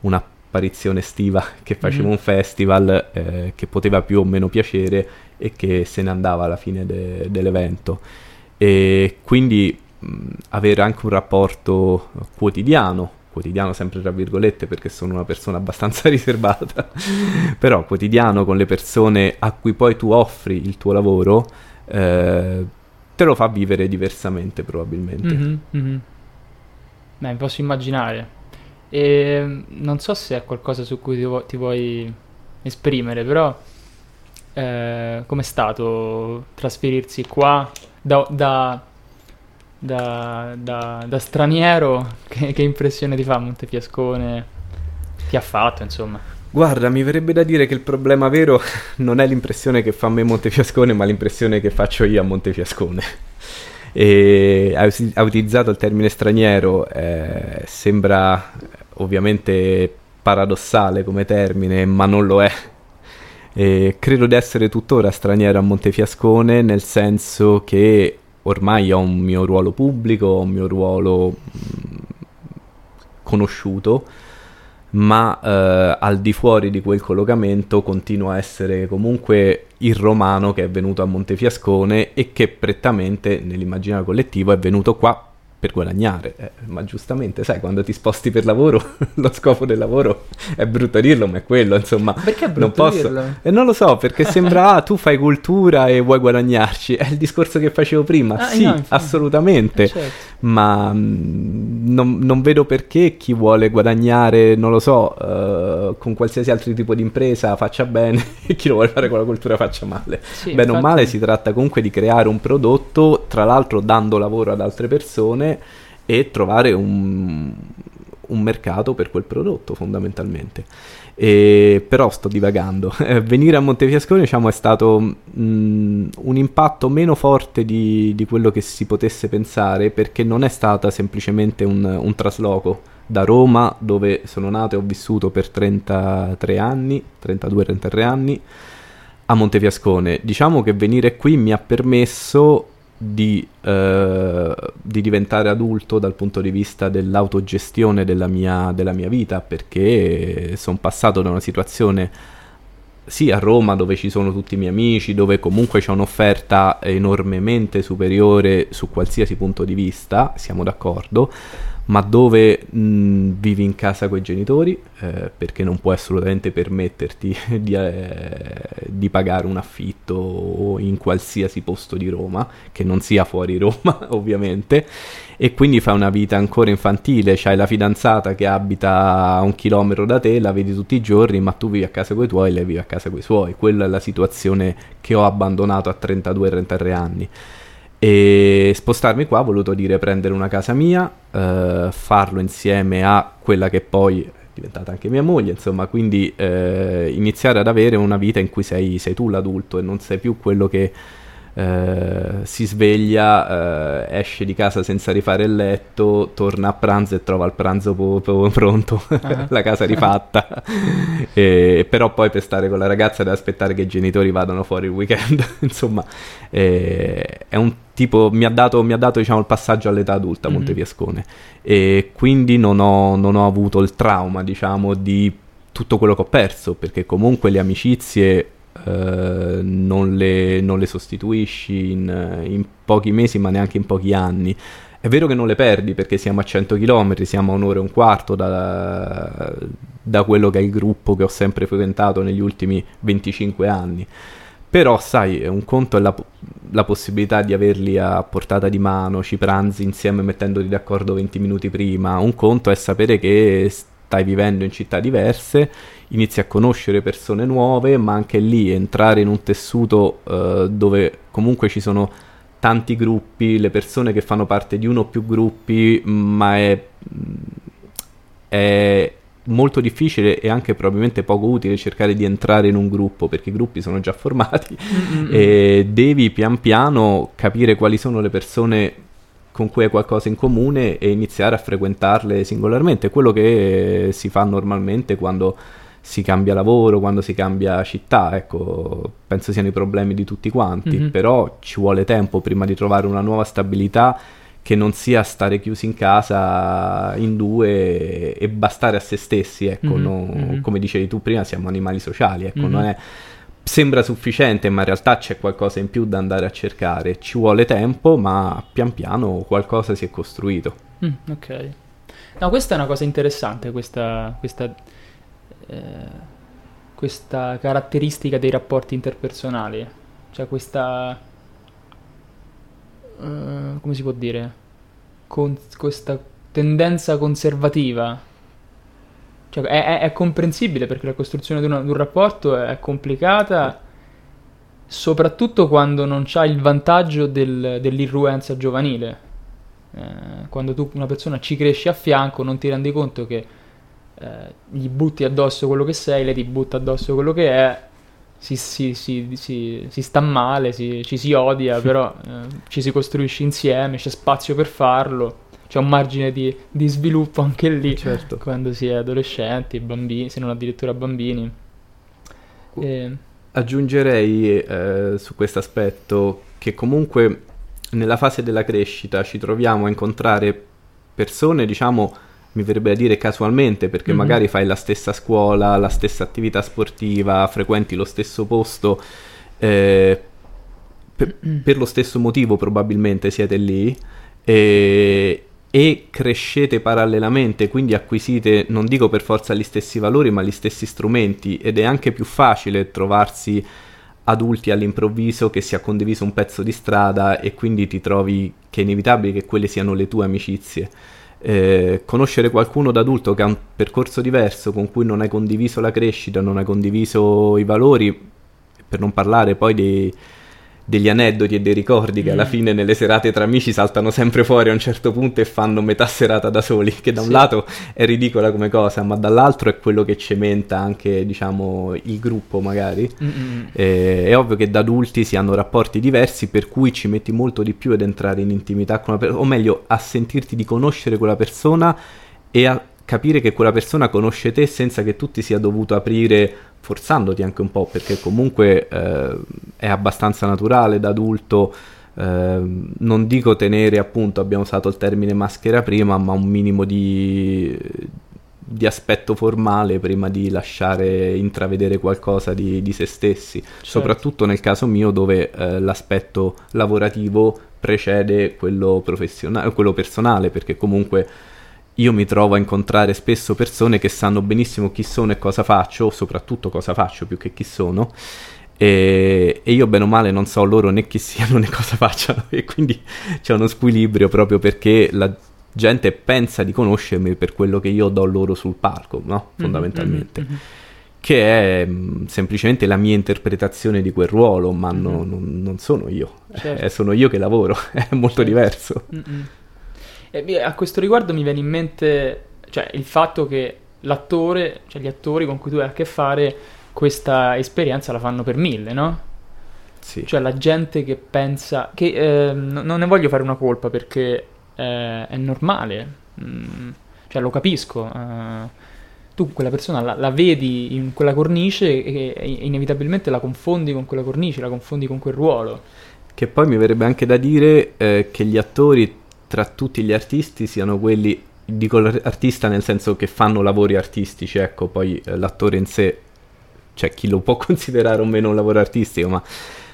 [SPEAKER 2] un'apparizione estiva che facevo mm. un festival eh, che poteva più o meno piacere e che se ne andava alla fine de- dell'evento e quindi avere anche un rapporto quotidiano quotidiano sempre tra virgolette perché sono una persona abbastanza riservata però quotidiano con le persone a cui poi tu offri il tuo lavoro eh, te lo fa vivere diversamente probabilmente.
[SPEAKER 1] Mm-hmm, mm-hmm. Beh, posso immaginare. E non so se è qualcosa su cui ti, vu- ti vuoi esprimere, però eh, com'è stato trasferirsi qua da, da, da, da straniero? Che, che impressione ti fa Montefiascone? Ti ha fatto, insomma?
[SPEAKER 2] Guarda, mi verrebbe da dire che il problema vero non è l'impressione che fa a me Montefiascone, ma l'impressione che faccio io a Montefiascone. E ha, utilizzato il termine straniero, eh, sembra ovviamente paradossale come termine, ma non lo è. E credo di essere tuttora straniero a Montefiascone, nel senso che ormai ho un mio ruolo pubblico, ho un mio ruolo mh, conosciuto ma eh, al di fuori di quel collocamento continua a essere comunque il romano che è venuto a Montefiascone e che prettamente nell'immaginario collettivo è venuto qua per guadagnare, eh, ma giustamente, sai, quando ti sposti per lavoro, lo scopo del lavoro è brutto dirlo, ma è quello, insomma.
[SPEAKER 1] Perché è brutto
[SPEAKER 2] non posso...
[SPEAKER 1] dirlo?
[SPEAKER 2] E eh, non lo so, perché sembra, ah, tu fai cultura e vuoi guadagnarci, è il discorso che facevo prima, ah, sì, no, assolutamente, eh, certo. Ma mm, non, non, vedo perché chi vuole guadagnare, non lo so, uh, con qualsiasi altro tipo di impresa faccia bene e chi lo vuole fare con la cultura faccia male. Sì, Bene infatti... o male si tratta comunque di creare un prodotto, tra l'altro dando lavoro ad altre persone, e trovare un, un mercato per quel prodotto fondamentalmente. E, però sto divagando. Venire a Montefiascone diciamo, è stato mh, un impatto meno forte di, di, quello che si potesse pensare perché non è stata semplicemente un, un trasloco da Roma dove sono nato e ho vissuto per 33 anni, 32-33 anni, a Montefiascone. Diciamo che venire qui mi ha permesso di, eh, di, diventare adulto dal punto di vista dell'autogestione della mia, della mia vita, perché sono passato da una situazione sì, a Roma dove ci sono tutti i miei amici, dove comunque c'è un'offerta enormemente superiore su qualsiasi punto di vista, siamo d'accordo, ma dove mh, vivi in casa con i genitori? Eh, perché non puoi assolutamente permetterti di, eh, di, pagare un affitto in qualsiasi posto di Roma, che non sia fuori Roma ovviamente, e quindi fai una vita ancora infantile, c'hai la fidanzata che abita a un chilometro da te, la vedi tutti i giorni, ma tu vivi a casa con i tuoi e lei vive a casa con i suoi, quella è la situazione che ho abbandonato a 32-33 anni. E spostarmi qua ha voluto dire prendere una casa mia, eh, farlo insieme a quella che poi è diventata anche mia moglie, insomma, quindi eh, iniziare ad avere una vita in cui sei, sei tu l'adulto e non sei più quello che eh, si sveglia, eh, esce di casa senza rifare il letto, torna a pranzo e trova il pranzo po- po- pronto, uh-huh. la casa rifatta. e, però poi per stare con la ragazza deve aspettare che i genitori vadano fuori il weekend. Insomma, eh, è un tipo, mi ha dato, mi ha dato diciamo, il passaggio all'età adulta mm-hmm. Montefiascone e quindi non ho, non ho avuto il trauma diciamo, di tutto quello che ho perso, perché comunque le amicizie eh, non, le, non, le, sostituisci in, in, pochi mesi, ma neanche in pochi anni. È vero che non le perdi perché siamo a 100 km, siamo a un'ora e un quarto da, da quello che è il gruppo che ho sempre frequentato negli ultimi 25 anni. Però, sai, un conto è la, la, possibilità di averli a portata di mano, ci pranzi insieme mettendoti d'accordo 20 minuti prima. Un conto è sapere che stai vivendo in città diverse inizi a conoscere persone nuove, ma anche lì entrare in un tessuto uh, dove comunque ci sono tanti gruppi, le persone che fanno parte di uno o più gruppi, ma è, è molto difficile e anche probabilmente poco utile cercare di entrare in un gruppo perché i gruppi sono già formati mm-hmm. e devi pian piano capire quali sono le persone con cui hai qualcosa in comune e iniziare a frequentarle singolarmente, quello che si fa normalmente quando si cambia lavoro, quando si cambia città, ecco, penso siano i problemi di tutti quanti, mm-hmm. però ci vuole tempo prima di trovare una nuova stabilità che non sia stare chiusi in casa in due e bastare a se stessi, ecco, mm-hmm. non, mm-hmm. come dicevi tu prima siamo animali sociali, ecco, non mm-hmm. è sembra sufficiente, ma in realtà c'è qualcosa in più da andare a cercare. Ci vuole tempo, ma pian piano qualcosa si è costruito.
[SPEAKER 1] Mm, ok. No, questa è una cosa interessante, questa, questa eh, questa caratteristica dei rapporti interpersonali, cioè questa... Uh, come si può dire? Con, questa tendenza conservativa. Cioè, è, è, è, comprensibile perché la costruzione di, una, di un rapporto è complicata, soprattutto quando non c'ha il vantaggio del, dell'irruenza giovanile. Eh, quando tu una persona ci cresci a fianco non ti rendi conto che eh, gli butti addosso quello che sei, lei ti butta addosso quello che è, si, si, si, si sta male, ci si odia, però eh, ci si costruisce insieme, c'è spazio per farlo, c'è un margine di, di sviluppo anche lì certo. quando si è adolescenti, bambini, se non addirittura bambini.
[SPEAKER 2] E... Aggiungerei eh, su questo aspetto che comunque nella fase della crescita ci troviamo a incontrare persone, diciamo, mi verrebbe a dire casualmente, perché mm-hmm. magari fai la stessa scuola, la stessa attività sportiva, frequenti lo stesso posto, eh, per, per, lo stesso motivo probabilmente siete lì. E, e crescete parallelamente, quindi acquisite, non dico per forza gli stessi valori, ma gli stessi strumenti ed è anche più facile trovarsi adulti all'improvviso che si ha condiviso un pezzo di strada e quindi ti trovi che è inevitabile che quelle siano le tue amicizie eh, conoscere qualcuno da adulto che ha un percorso diverso, con cui non hai condiviso la crescita, non hai condiviso i valori, per non parlare poi dei, degli aneddoti e dei ricordi che alla mm. fine nelle serate tra amici saltano sempre fuori a un certo punto e fanno metà serata da soli, che da un sì. lato è ridicola come cosa, ma dall'altro è quello che cementa anche, diciamo, il gruppo magari. Eh, è ovvio che da adulti si hanno rapporti diversi per cui ci metti molto di più ad entrare in intimità con una persona, o meglio, a sentirti di conoscere quella persona e a capire che quella persona conosce te senza che tu ti sia dovuto aprire forzandoti anche un po' perché comunque eh, è abbastanza naturale da adulto eh, non dico tenere appunto abbiamo usato il termine maschera prima ma un minimo di di aspetto formale prima di lasciare intravedere qualcosa di, di se stessi, certo. soprattutto nel caso mio dove eh, l'aspetto lavorativo precede quello, professionale, quello personale, perché comunque io mi trovo a incontrare spesso persone che sanno benissimo chi sono e cosa faccio, soprattutto cosa faccio più che chi sono, e, e, io bene o male non so loro né chi siano né cosa facciano, e quindi c'è uno squilibrio proprio perché la gente pensa di conoscermi per quello che io do loro sul palco, no? Mm-hmm, fondamentalmente. Mm-hmm, mm-hmm. Che è mh, mm, semplicemente la mia interpretazione di quel ruolo, ma mm-hmm. no, non, non, sono io, certo. eh, sono io che lavoro, è molto certo. diverso.
[SPEAKER 1] E, a questo riguardo mi viene in mente cioè, il fatto che l'attore, cioè gli attori con cui tu hai a che fare, questa esperienza la fanno per mille, no?
[SPEAKER 2] Sì.
[SPEAKER 1] Cioè la gente che pensa, che eh, non ne voglio fare una colpa perché eh, è normale, mm, cioè lo capisco. Uh, tu quella persona la, la, vedi in quella cornice e, e, inevitabilmente la confondi con quella cornice, la confondi con quel ruolo.
[SPEAKER 2] Che poi mi verrebbe anche da dire eh, che gli attori tra tutti gli artisti siano quelli, dico artista nel senso che fanno lavori artistici, ecco, poi eh, l'attore in sé, c'è chi lo può considerare o meno un lavoro artistico, ma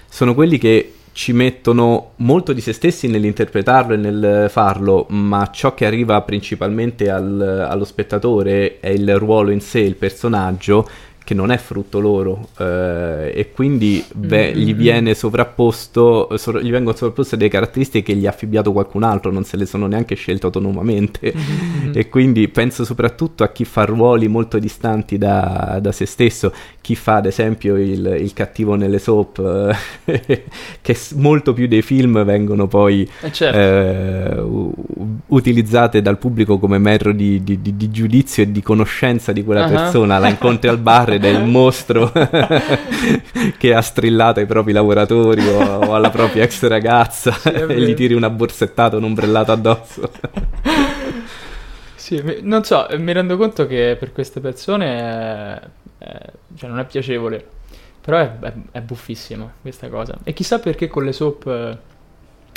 [SPEAKER 2] sono quelli che ci mettono molto di se stessi nell'interpretarlo e nel farlo, ma ciò che arriva principalmente al, allo spettatore è il ruolo in sé, il personaggio che non è frutto loro eh, e quindi beh, mm-hmm. gli viene sovrapposto so, gli vengono sovrapposte delle caratteristiche che gli ha affibbiato qualcun altro non se le sono neanche scelte autonomamente mm-hmm. e quindi penso soprattutto a chi fa ruoli molto distanti da, da se stesso chi fa ad esempio il, il cattivo nelle soap eh, che molto più dei film vengono poi
[SPEAKER 1] eh certo. eh,
[SPEAKER 2] utilizzate dal pubblico come metro di, di, di, di, giudizio e di conoscenza di quella uh-huh. persona la incontri al bar ed è il mostro che ha strillato ai propri lavoratori o, o alla propria ex ragazza sì, e gli tiri una borsettata, un ombrellato addosso.
[SPEAKER 1] sì, non so, mi rendo conto che per queste persone è, è, cioè non è piacevole, però è, è, buffissimo questa cosa. E chissà perché con le soap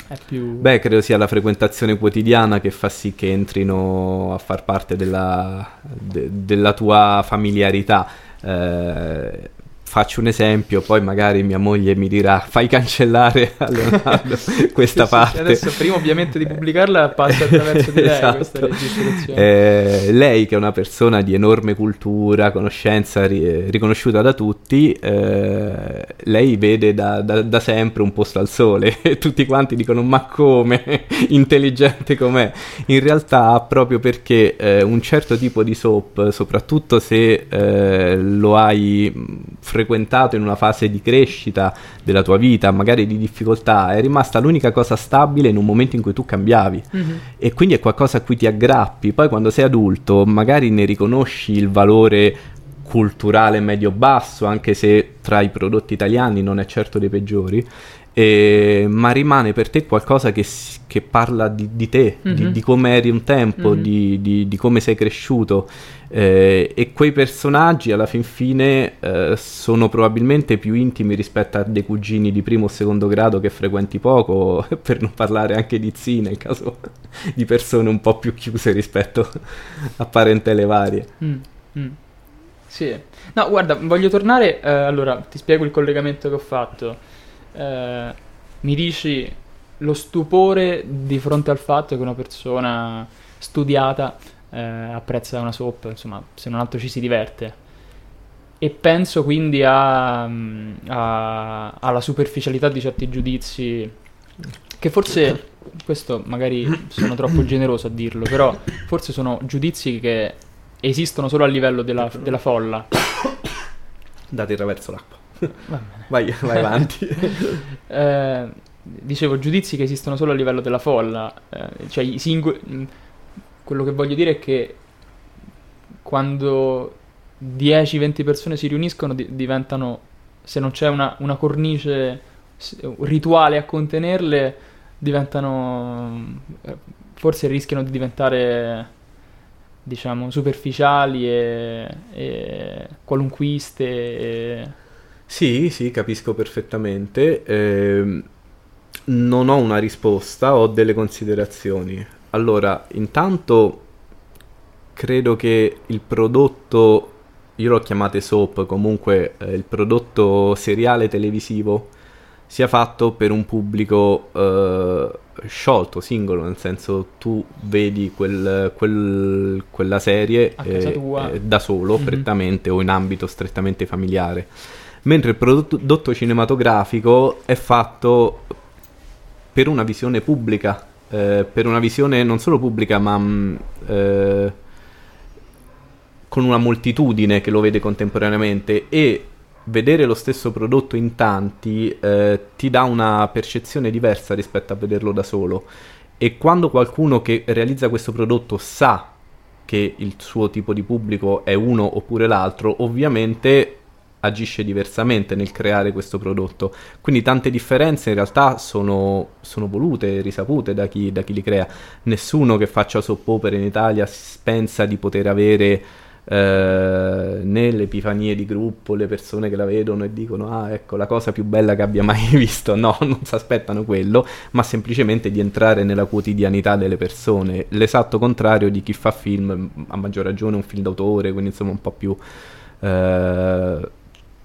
[SPEAKER 1] è più...
[SPEAKER 2] Beh, credo sia la frequentazione quotidiana che fa sì che entrino a far parte della, de, della tua familiarità. Uh. Faccio un esempio, poi magari mia moglie mi dirà fai cancellare a Leonardo questa sì, parte. Sì,
[SPEAKER 1] adesso prima ovviamente di pubblicarla passa attraverso di lei esatto. questa registrazione.
[SPEAKER 2] Eh, lei che è una persona di enorme cultura, conoscenza ri- riconosciuta da tutti, eh, lei vede da, da, da, sempre un posto al sole e tutti quanti dicono ma come, intelligente com'è. In realtà proprio perché eh, un certo tipo di soap, soprattutto se eh, lo hai frequentato, frequentato in una fase di crescita della tua vita, magari di difficoltà, è rimasta l'unica cosa stabile in un momento in cui tu cambiavi. Mm-hmm. E quindi è qualcosa a cui ti aggrappi. Poi quando sei adulto, magari ne riconosci il valore culturale medio-basso, anche se tra i prodotti italiani non è certo dei peggiori. E, ma rimane per te qualcosa che, che parla di, di te, mm-hmm. di, di, come eri un tempo, mm-hmm. di, di, come sei cresciuto. Eh, e quei personaggi alla fin fine eh, sono probabilmente più intimi rispetto a dei cugini di primo o secondo grado che frequenti poco, per non parlare anche di zii nel caso di persone un po' più chiuse rispetto a parentele varie.
[SPEAKER 1] Mm, mm. Sì, no, guarda, voglio tornare. Eh, allora, ti spiego il collegamento che ho fatto. Eh, mi dici lo stupore di fronte al fatto che una persona studiata eh, apprezza una soap, insomma, se non altro ci si diverte. E penso quindi a, a, alla superficialità di certi giudizi, che forse, questo magari sono troppo generoso a dirlo, però forse sono giudizi che esistono solo a livello della, della folla.
[SPEAKER 2] Date attraverso l'acqua. Vai, vai avanti.
[SPEAKER 1] eh, dicevo, giudizi che esistono solo a livello della folla, eh, cioè i singoli quello che voglio dire è che quando 10-20 persone si riuniscono di- diventano, se non c'è una, una cornice rituale a contenerle, diventano, forse rischiano di diventare, diciamo, superficiali e, e qualunquiste. E...
[SPEAKER 2] Sì, sì, capisco perfettamente. Eh, non ho una risposta, ho delle considerazioni. Allora, intanto credo che il prodotto, io l'ho chiamato soap, comunque eh, il prodotto seriale televisivo sia fatto per un pubblico eh, sciolto, singolo, nel senso tu vedi quel, quel, quella serie
[SPEAKER 1] eh,
[SPEAKER 2] eh, da solo, mm-hmm. prettamente, o in ambito strettamente familiare. Mentre il prodotto cinematografico è fatto per una visione pubblica, eh, per una visione non solo pubblica, ma mh, mm, eh, con una moltitudine che lo vede contemporaneamente e vedere lo stesso prodotto in tanti eh, ti dà una percezione diversa rispetto a vederlo da solo. E quando qualcuno che realizza questo prodotto sa che il suo tipo di pubblico è uno oppure l'altro, ovviamente agisce diversamente nel creare questo prodotto. Quindi tante differenze in realtà sono, sono volute, risapute da chi, da chi, li crea. Nessuno che faccia soap opera in Italia pensa di poter avere eh, nelle epifanie di gruppo le persone che la vedono e dicono ah ecco la cosa più bella che abbia mai visto no non si aspettano quello ma semplicemente di entrare nella quotidianità delle persone l'esatto contrario di chi fa film a maggior ragione un film d'autore quindi insomma un po' più eh,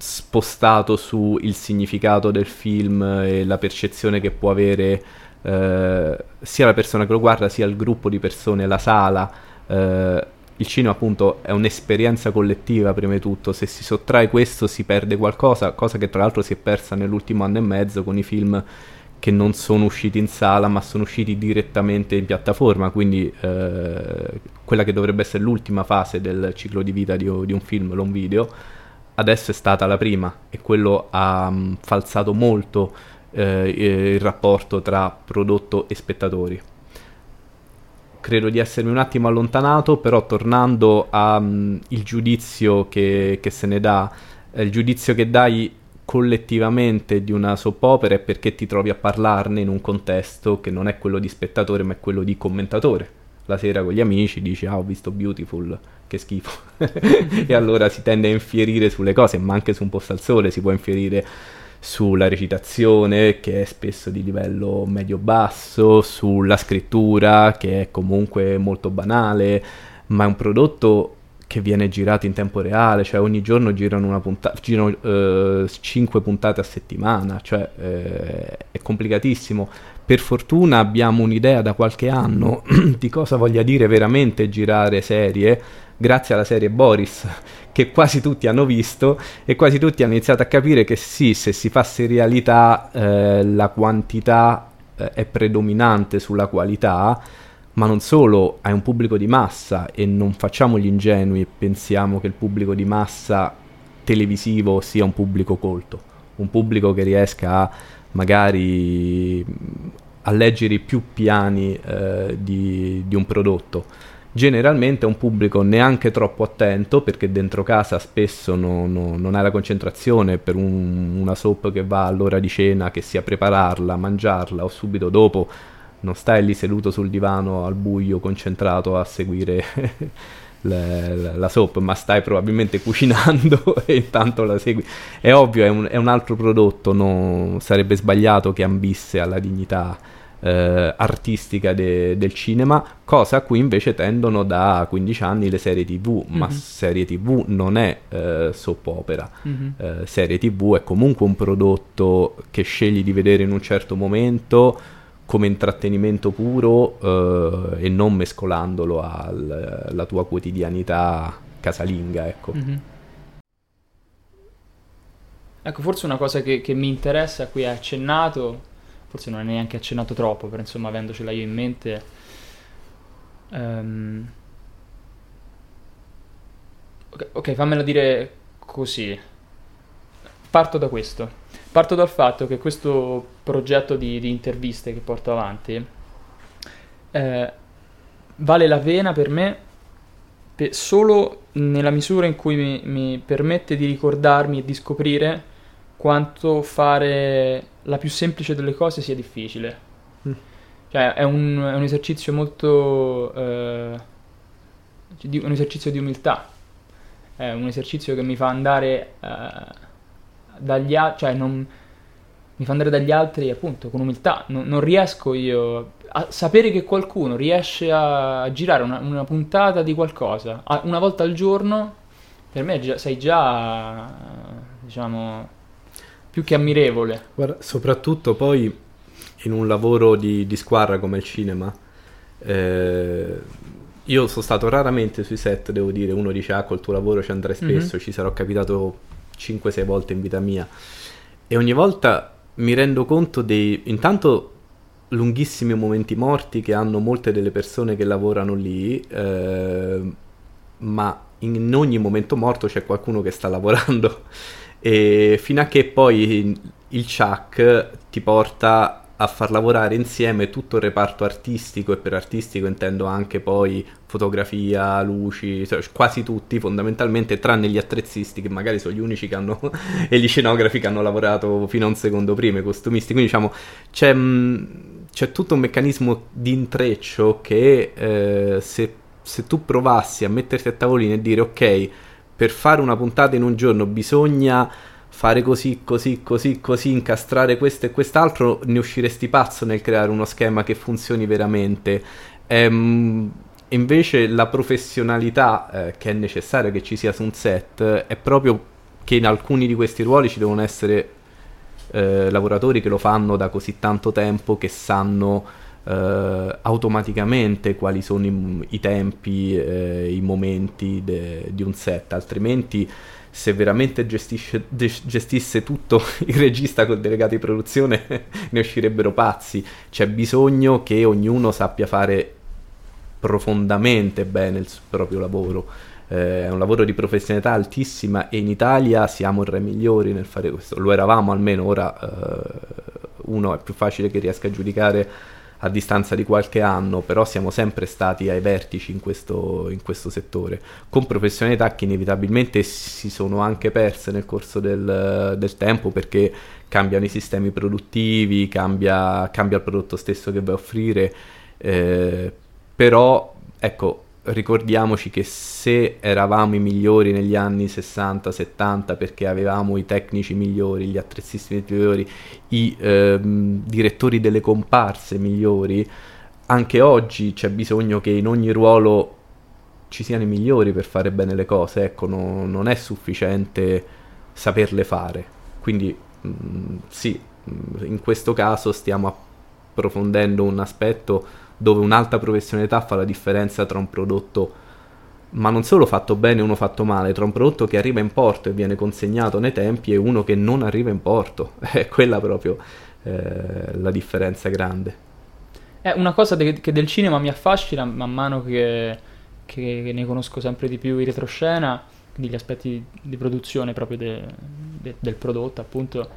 [SPEAKER 2] spostato sul significato del film e la percezione che può avere eh, sia la persona che lo guarda sia il gruppo di persone la sala. Eh, il cinema appunto è un'esperienza collettiva prima di tutto, se si sottrae questo si perde qualcosa, cosa che tra l'altro si è persa nell'ultimo anno e mezzo con i film che non sono usciti in sala ma sono usciti direttamente in piattaforma, quindi eh, quella che dovrebbe essere l'ultima fase del ciclo di vita di, di un film, l'on video, adesso è stata la prima e quello ha um, falsato molto eh, il rapporto tra prodotto e spettatori credo di essermi un attimo allontanato, però tornando al mm, giudizio che, che, se ne dà, eh, il giudizio che dai collettivamente di una soap opera è perché ti trovi a parlarne in un contesto che non è quello di spettatore ma è quello di commentatore. La sera con gli amici dici ah ho visto Beautiful, che schifo. e allora si tende a infierire sulle cose, ma anche su un posto al sole si può infierire sulla recitazione che è spesso di livello medio-basso, sulla scrittura che è comunque molto banale, ma è un prodotto che viene girato in tempo reale, cioè ogni giorno girano, una punta- girano eh, 5 puntate a settimana, cioè eh, è complicatissimo. Per fortuna abbiamo un'idea da qualche anno di cosa voglia dire veramente girare serie, grazie alla serie Boris, che quasi tutti hanno visto e quasi tutti hanno iniziato a capire che sì, se si fa serialità eh, la quantità eh, è predominante sulla qualità, ma non solo, hai un pubblico di massa e non facciamo gli ingenui e pensiamo che il pubblico di massa televisivo sia un pubblico colto, un pubblico che riesca a magari a leggere i più piani eh, di, di un prodotto. Generalmente è un pubblico neanche troppo attento perché dentro casa spesso no, no, non hai la concentrazione per un, una soap che va all'ora di cena, che sia prepararla, mangiarla o subito dopo non stai lì seduto sul divano al buio concentrato a seguire la, la soap, ma stai probabilmente cucinando e intanto la segui. È ovvio, è un, è un altro prodotto, no? sarebbe sbagliato che ambisse alla dignità eh, artistica de, del cinema, cosa a cui invece tendono da 15 anni le serie tv, mm-hmm. ma mhm. serie tv non è eh, soap opera, mm-hmm. eh, serie tv è comunque un prodotto che scegli di vedere in un certo momento come intrattenimento puro eh, e non mescolandolo alla tua quotidianità casalinga, ecco. Mm-hmm.
[SPEAKER 1] Ecco, forse una cosa che, che mi interessa, a cui hai accennato, forse non è neanche accennato troppo, però insomma avendocela io in mente... Um... Ok, fammela dire così. Parto da questo. Parto dal fatto che questo progetto di, di interviste che porto avanti eh, vale la pena per me per solo nella misura in cui mi, mi permette di ricordarmi e di scoprire quanto fare la più semplice delle cose sia difficile. Mm. Cioè, è un, è un, esercizio molto. Eh, un esercizio di umiltà. È un esercizio che mi fa andare eh, dagli altri. Cioè, non, mi fa andare dagli altri appunto con umiltà. Non, non riesco io a sapere che qualcuno riesce a girare una, una puntata di qualcosa a, una volta al giorno, per me già, sei già, diciamo, più che ammirevole.
[SPEAKER 2] Guarda, soprattutto poi in un lavoro di, di squadra come il cinema. Eh, io sono stato raramente sui set, devo dire, uno dice ah col tuo lavoro ci andrai spesso, mm-hmm. ci sarò capitato 5-6 volte in vita mia. E ogni volta mi rendo conto dei intanto lunghissimi momenti morti che hanno molte delle persone che lavorano lì, eh, ma in ogni momento morto c'è qualcuno che sta lavorando. E fino a che poi il Chuck ti porta a far lavorare insieme tutto il reparto artistico e per artistico intendo anche poi fotografia, luci, cioè quasi tutti fondamentalmente tranne gli attrezzisti che magari sono gli unici che hanno e gli scenografi che hanno lavorato fino a un secondo prima, i costumisti, quindi diciamo c'è, c'è tutto un meccanismo di intreccio che eh, se, se tu provassi a metterti a tavolino e dire ok per fare una puntata in un giorno bisogna fare così, così, così, così, incastrare questo e quest'altro, ne usciresti pazzo nel creare uno schema che funzioni veramente. Ehm, invece la professionalità eh, che è necessaria che ci sia su un set è proprio che in alcuni di questi ruoli ci devono essere eh, lavoratori che lo fanno da così tanto tempo che sanno eh, automaticamente quali sono i, i tempi, eh, i momenti de, di un set, altrimenti se veramente gestisce, gestisse tutto il regista col delegato di produzione ne uscirebbero pazzi. C'è bisogno che ognuno sappia fare profondamente bene il proprio lavoro. Eh, è un lavoro di professionalità altissima e in Italia siamo re migliori nel fare questo. Lo eravamo almeno, ora eh, uno è più facile che riesca a giudicare a distanza di qualche anno, però siamo sempre stati ai vertici in questo, in questo settore, con professionalità che inevitabilmente si sono anche perse nel corso del, del tempo perché cambiano i sistemi produttivi, cambia, cambia, il prodotto stesso che vai a offrire, eh, però ecco, ricordiamoci che se eravamo i migliori negli anni 60-70 perché avevamo i tecnici migliori, gli attrezzisti migliori, i ehm, direttori delle comparse migliori, anche oggi c'è bisogno che in ogni ruolo ci siano i migliori per fare bene le cose, ecco, no, non è sufficiente saperle fare. Quindi mh, mm, sì, mm, in questo caso stiamo approfondendo un aspetto dove un'alta professionalità fa la differenza tra un prodotto, ma non solo fatto bene e uno fatto male, tra un prodotto che arriva in porto e viene consegnato nei tempi e uno che non arriva in porto. È quella proprio eh, la differenza grande.
[SPEAKER 1] È una cosa de- che del cinema mi affascina man mano che, che, ne conosco sempre di più in retroscena, quindi gli aspetti di produzione proprio de- de- del prodotto, appunto,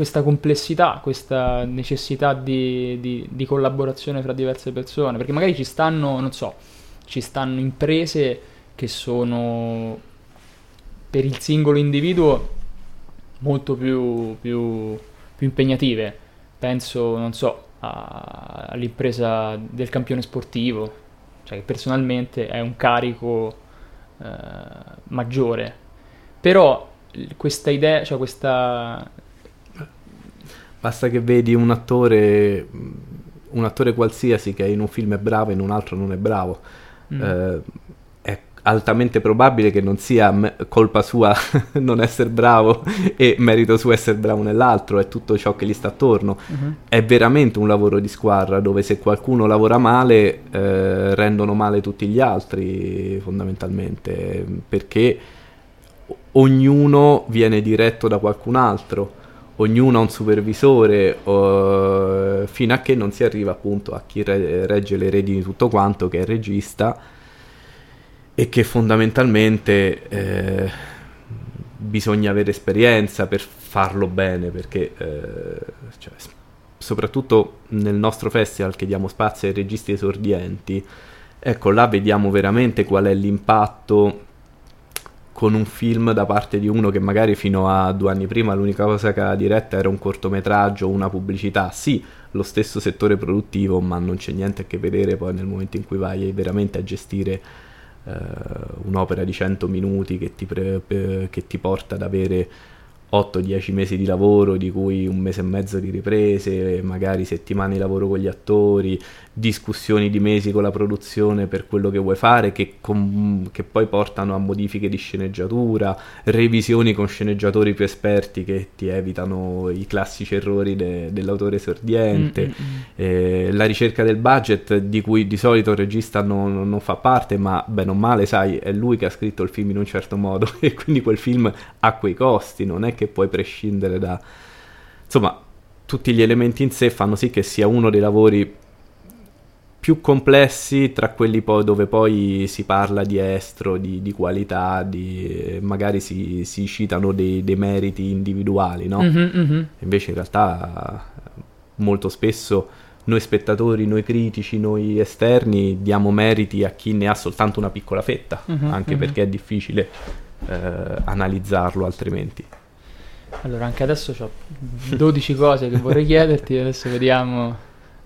[SPEAKER 1] questa complessità, questa necessità di, di, di, collaborazione fra diverse persone, perché magari ci stanno, non so, ci stanno imprese che sono per il singolo individuo molto più, più, più impegnative. Penso, non so, a, all'impresa del campione sportivo, cioè che personalmente è un carico eh, maggiore. Però questa idea, cioè questa
[SPEAKER 2] Basta che vedi un attore, un attore qualsiasi che in un film è bravo e in un altro non è bravo. Mm. Eh, è altamente probabile che non sia me- colpa sua non essere bravo e merito suo essere bravo nell'altro, è tutto ciò che gli sta attorno. Mm-hmm. È veramente un lavoro di squadra dove se qualcuno lavora male eh, rendono male tutti gli altri fondamentalmente perché ognuno viene diretto da qualcun altro ognuno ha un supervisore uh, fino a che non si arriva appunto a chi re- regge le redini di tutto quanto che è il regista e che fondamentalmente eh, bisogna avere esperienza per farlo bene perché eh, cioè, soprattutto nel nostro festival che diamo spazio ai registi esordienti ecco là vediamo veramente qual è l'impatto con un film da parte di uno che magari fino a due anni prima l'unica cosa che aveva diretta era un cortometraggio o una pubblicità. Sì, lo stesso settore produttivo, ma non c'è niente a che vedere poi nel momento in cui vai veramente a gestire eh, un'opera di 100 minuti che ti, pre- che ti porta ad avere 8-10 mesi di lavoro, di cui un mese e mezzo di riprese, magari settimane di lavoro con gli attori, discussioni di mesi con la produzione per quello che vuoi fare, che, com- che poi portano a modifiche di sceneggiatura, revisioni con sceneggiatori più esperti che ti evitano i classici errori de- dell'autore esordiente, mm-hmm. eh, la ricerca del budget di cui di solito il regista non, non fa parte, ma bene o male, sai, è lui che ha scritto il film in un certo modo e quindi quel film ha quei costi, non è che puoi prescindere da... Insomma, tutti gli elementi in sé fanno sì che sia uno dei lavori più complessi tra quelli poi dove poi si parla di estro, di, di qualità, di, magari si, si citano dei, dei, meriti individuali, no? Mm-hmm, mm-hmm. Invece in realtà molto spesso noi spettatori, noi critici, noi esterni diamo meriti a chi ne ha soltanto una piccola fetta, mm-hmm, anche perché è difficile eh, analizzarlo altrimenti.
[SPEAKER 1] Allora, anche adesso ho 12 cose che vorrei chiederti, adesso vediamo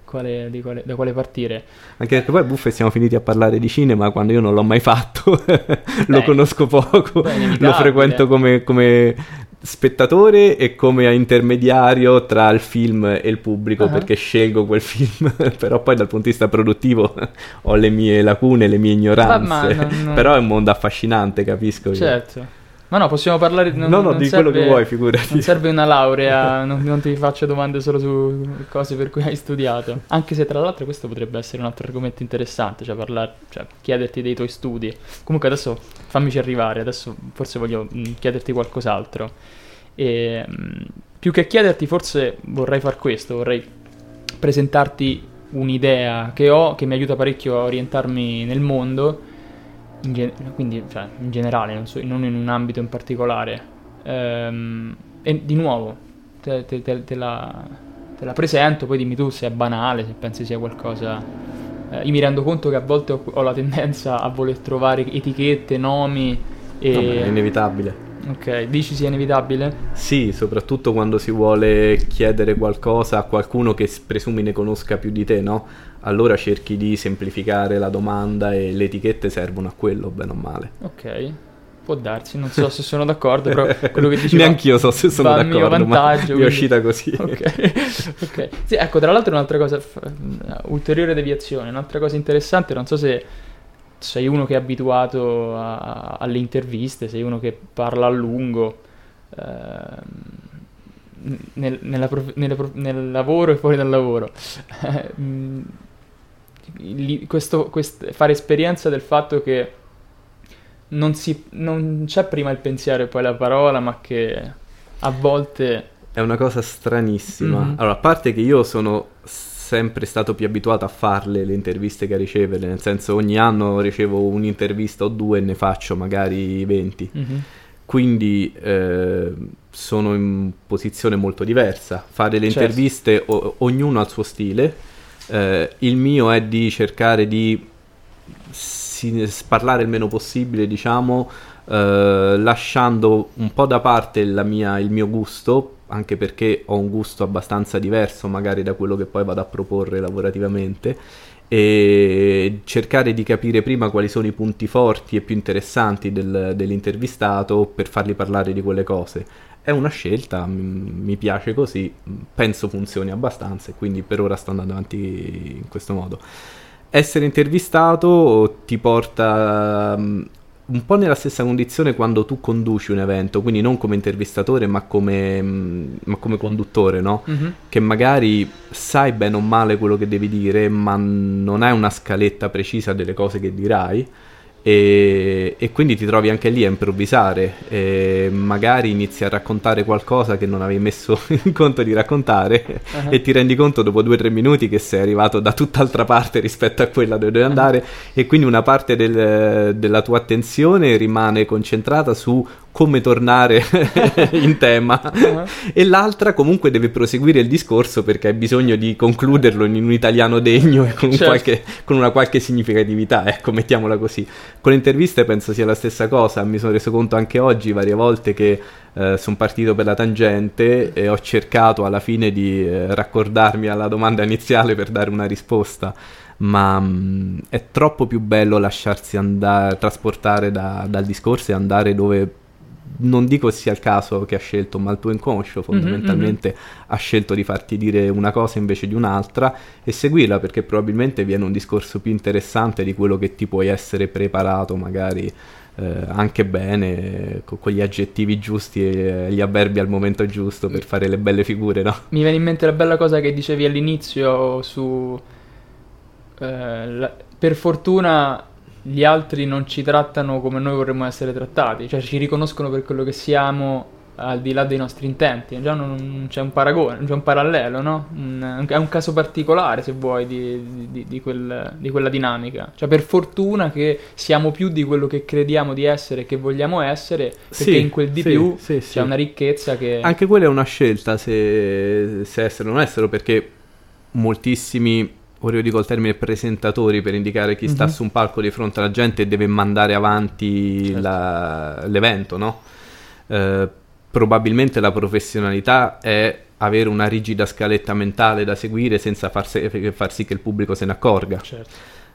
[SPEAKER 1] quale, quale, da quale partire.
[SPEAKER 2] Anche perché poi Buffet siamo finiti a parlare di cinema quando io non l'ho mai fatto, lo conosco poco, beh, lo frequento come, come, spettatore e come intermediario tra il film e il pubblico uh-huh. perché scelgo quel film, però poi dal punto di vista produttivo ho le mie lacune, le mie ignoranze, non, non... però è un mondo affascinante, capisco.
[SPEAKER 1] Certo. Io. Ma no, possiamo parlare
[SPEAKER 2] non, no, no, di serve, quello che vuoi, figurati.
[SPEAKER 1] Non serve una laurea, non, non, ti faccio domande solo su cose per cui hai studiato. Anche se tra l'altro questo potrebbe essere un altro argomento interessante, cioè, parlare, cioè chiederti dei tuoi studi. Comunque adesso fammici arrivare, adesso forse voglio mh, mm, chiederti qualcos'altro. E, mh, mm, più che chiederti forse vorrei far questo, vorrei presentarti un'idea che ho che mi aiuta parecchio a orientarmi nel mondo in gen- quindi cioè, in generale, non, so, non, in un ambito in particolare. Ehm, e di nuovo, te, te, te, te, la, te la presento, poi dimmi tu se è banale, se pensi sia qualcosa... Eh, io mi rendo conto che a volte ho, ho, la tendenza a voler trovare etichette, nomi e...
[SPEAKER 2] No, è inevitabile.
[SPEAKER 1] Ok, dici sia inevitabile?
[SPEAKER 2] Sì, soprattutto quando si vuole chiedere qualcosa a qualcuno che presumi ne conosca più di te, no? Allora cerchi di semplificare la domanda e le etichette servono a quello, bene o male.
[SPEAKER 1] Ok, può darsi, non so se sono d'accordo, però quello che dici
[SPEAKER 2] Neanch'io so se sono d'accordo, vantaggio, ma è uscita così.
[SPEAKER 1] Ok, ok. Sì, ecco, tra l'altro un'altra cosa, ulteriore deviazione, un'altra cosa interessante, non so se sei uno che è abituato a, alle interviste, sei uno che parla a lungo. Ehm, nel, nella, nelle, nel lavoro e fuori dal lavoro. Questo, quest, fare esperienza del fatto che non, si, non c'è prima il pensiero e poi la parola, ma che a volte...
[SPEAKER 2] È una cosa stranissima. Mm-hmm. Allora, a parte che io sono sempre stato più abituato a farle le interviste che a riceverle, nel senso ogni anno ricevo un'intervista o due e ne faccio magari 20. Mm-hmm. Quindi eh, sono in posizione molto diversa. Fare le certo. interviste, o, ognuno ha il suo stile eh, il mio è di cercare di si, parlare il meno possibile, diciamo, eh, lasciando un po' da parte mia, il mio gusto, anche perché ho un gusto abbastanza diverso magari da quello che poi vado a proporre lavorativamente e cercare di capire prima quali sono i punti forti e più interessanti del, dell'intervistato per fargli parlare di quelle cose è una scelta, mi piace così, penso funzioni abbastanza e quindi per ora sto andando avanti in questo modo. Essere intervistato ti porta un po' nella stessa condizione quando tu conduci un evento, quindi non come intervistatore ma come, ma come conduttore, no? Mm-hmm. Che magari sai bene o male quello che devi dire, ma non hai una scaletta precisa delle cose che dirai e, e, quindi ti trovi anche lì a improvvisare magari inizi a raccontare qualcosa che non avevi messo in conto di raccontare uh-huh. e ti rendi conto dopo due o tre minuti che sei arrivato da tutt'altra parte rispetto a quella dove dovevi andare uh-huh. e quindi una parte del, della tua attenzione rimane concentrata su come tornare in tema uh-huh. e l'altra comunque deve proseguire il discorso perché hai bisogno di concluderlo in un italiano degno e con, certo. qualche, con una qualche significatività, ecco, mettiamola così. Con le interviste penso sia la stessa cosa, mi sono reso conto anche oggi varie volte che eh, sono partito per la tangente e ho cercato alla fine di eh, raccordarmi alla domanda iniziale per dare una risposta ma mh, mm, è troppo più bello lasciarsi andare, trasportare da, dal discorso e andare dove non dico sia il caso che ha scelto, ma il tuo inconscio fondamentalmente mm-hmm. ha scelto di farti dire una cosa invece di un'altra e seguirla perché probabilmente viene un discorso più interessante di quello che ti puoi essere preparato magari eh, anche bene, con, con, gli aggettivi giusti e gli avverbi al momento giusto per fare le belle figure, no?
[SPEAKER 1] Mi viene in mente la bella cosa che dicevi all'inizio su... Eh, la, per fortuna gli altri non ci trattano come noi vorremmo essere trattati, cioè ci riconoscono per quello che siamo al di là dei nostri intenti, già non, non c'è un paragone, non c'è un parallelo, no? Un, è un caso particolare, se vuoi, di, di, di, quel, di, quella dinamica. Cioè, per fortuna che siamo più di quello che crediamo di essere e che vogliamo essere, perché sì, in quel di sì, più sì, c'è una ricchezza che...
[SPEAKER 2] Anche quella è una scelta, se, se essere o non essere, perché moltissimi ora io dico il termine presentatori per indicare chi mm-hmm. sta mhm. su un palco di fronte alla gente e deve mandare avanti certo. la, l'evento, no? Eh, probabilmente la professionalità è avere una rigida scaletta mentale da seguire senza far, se- far sì che il pubblico se ne accorga. Certo.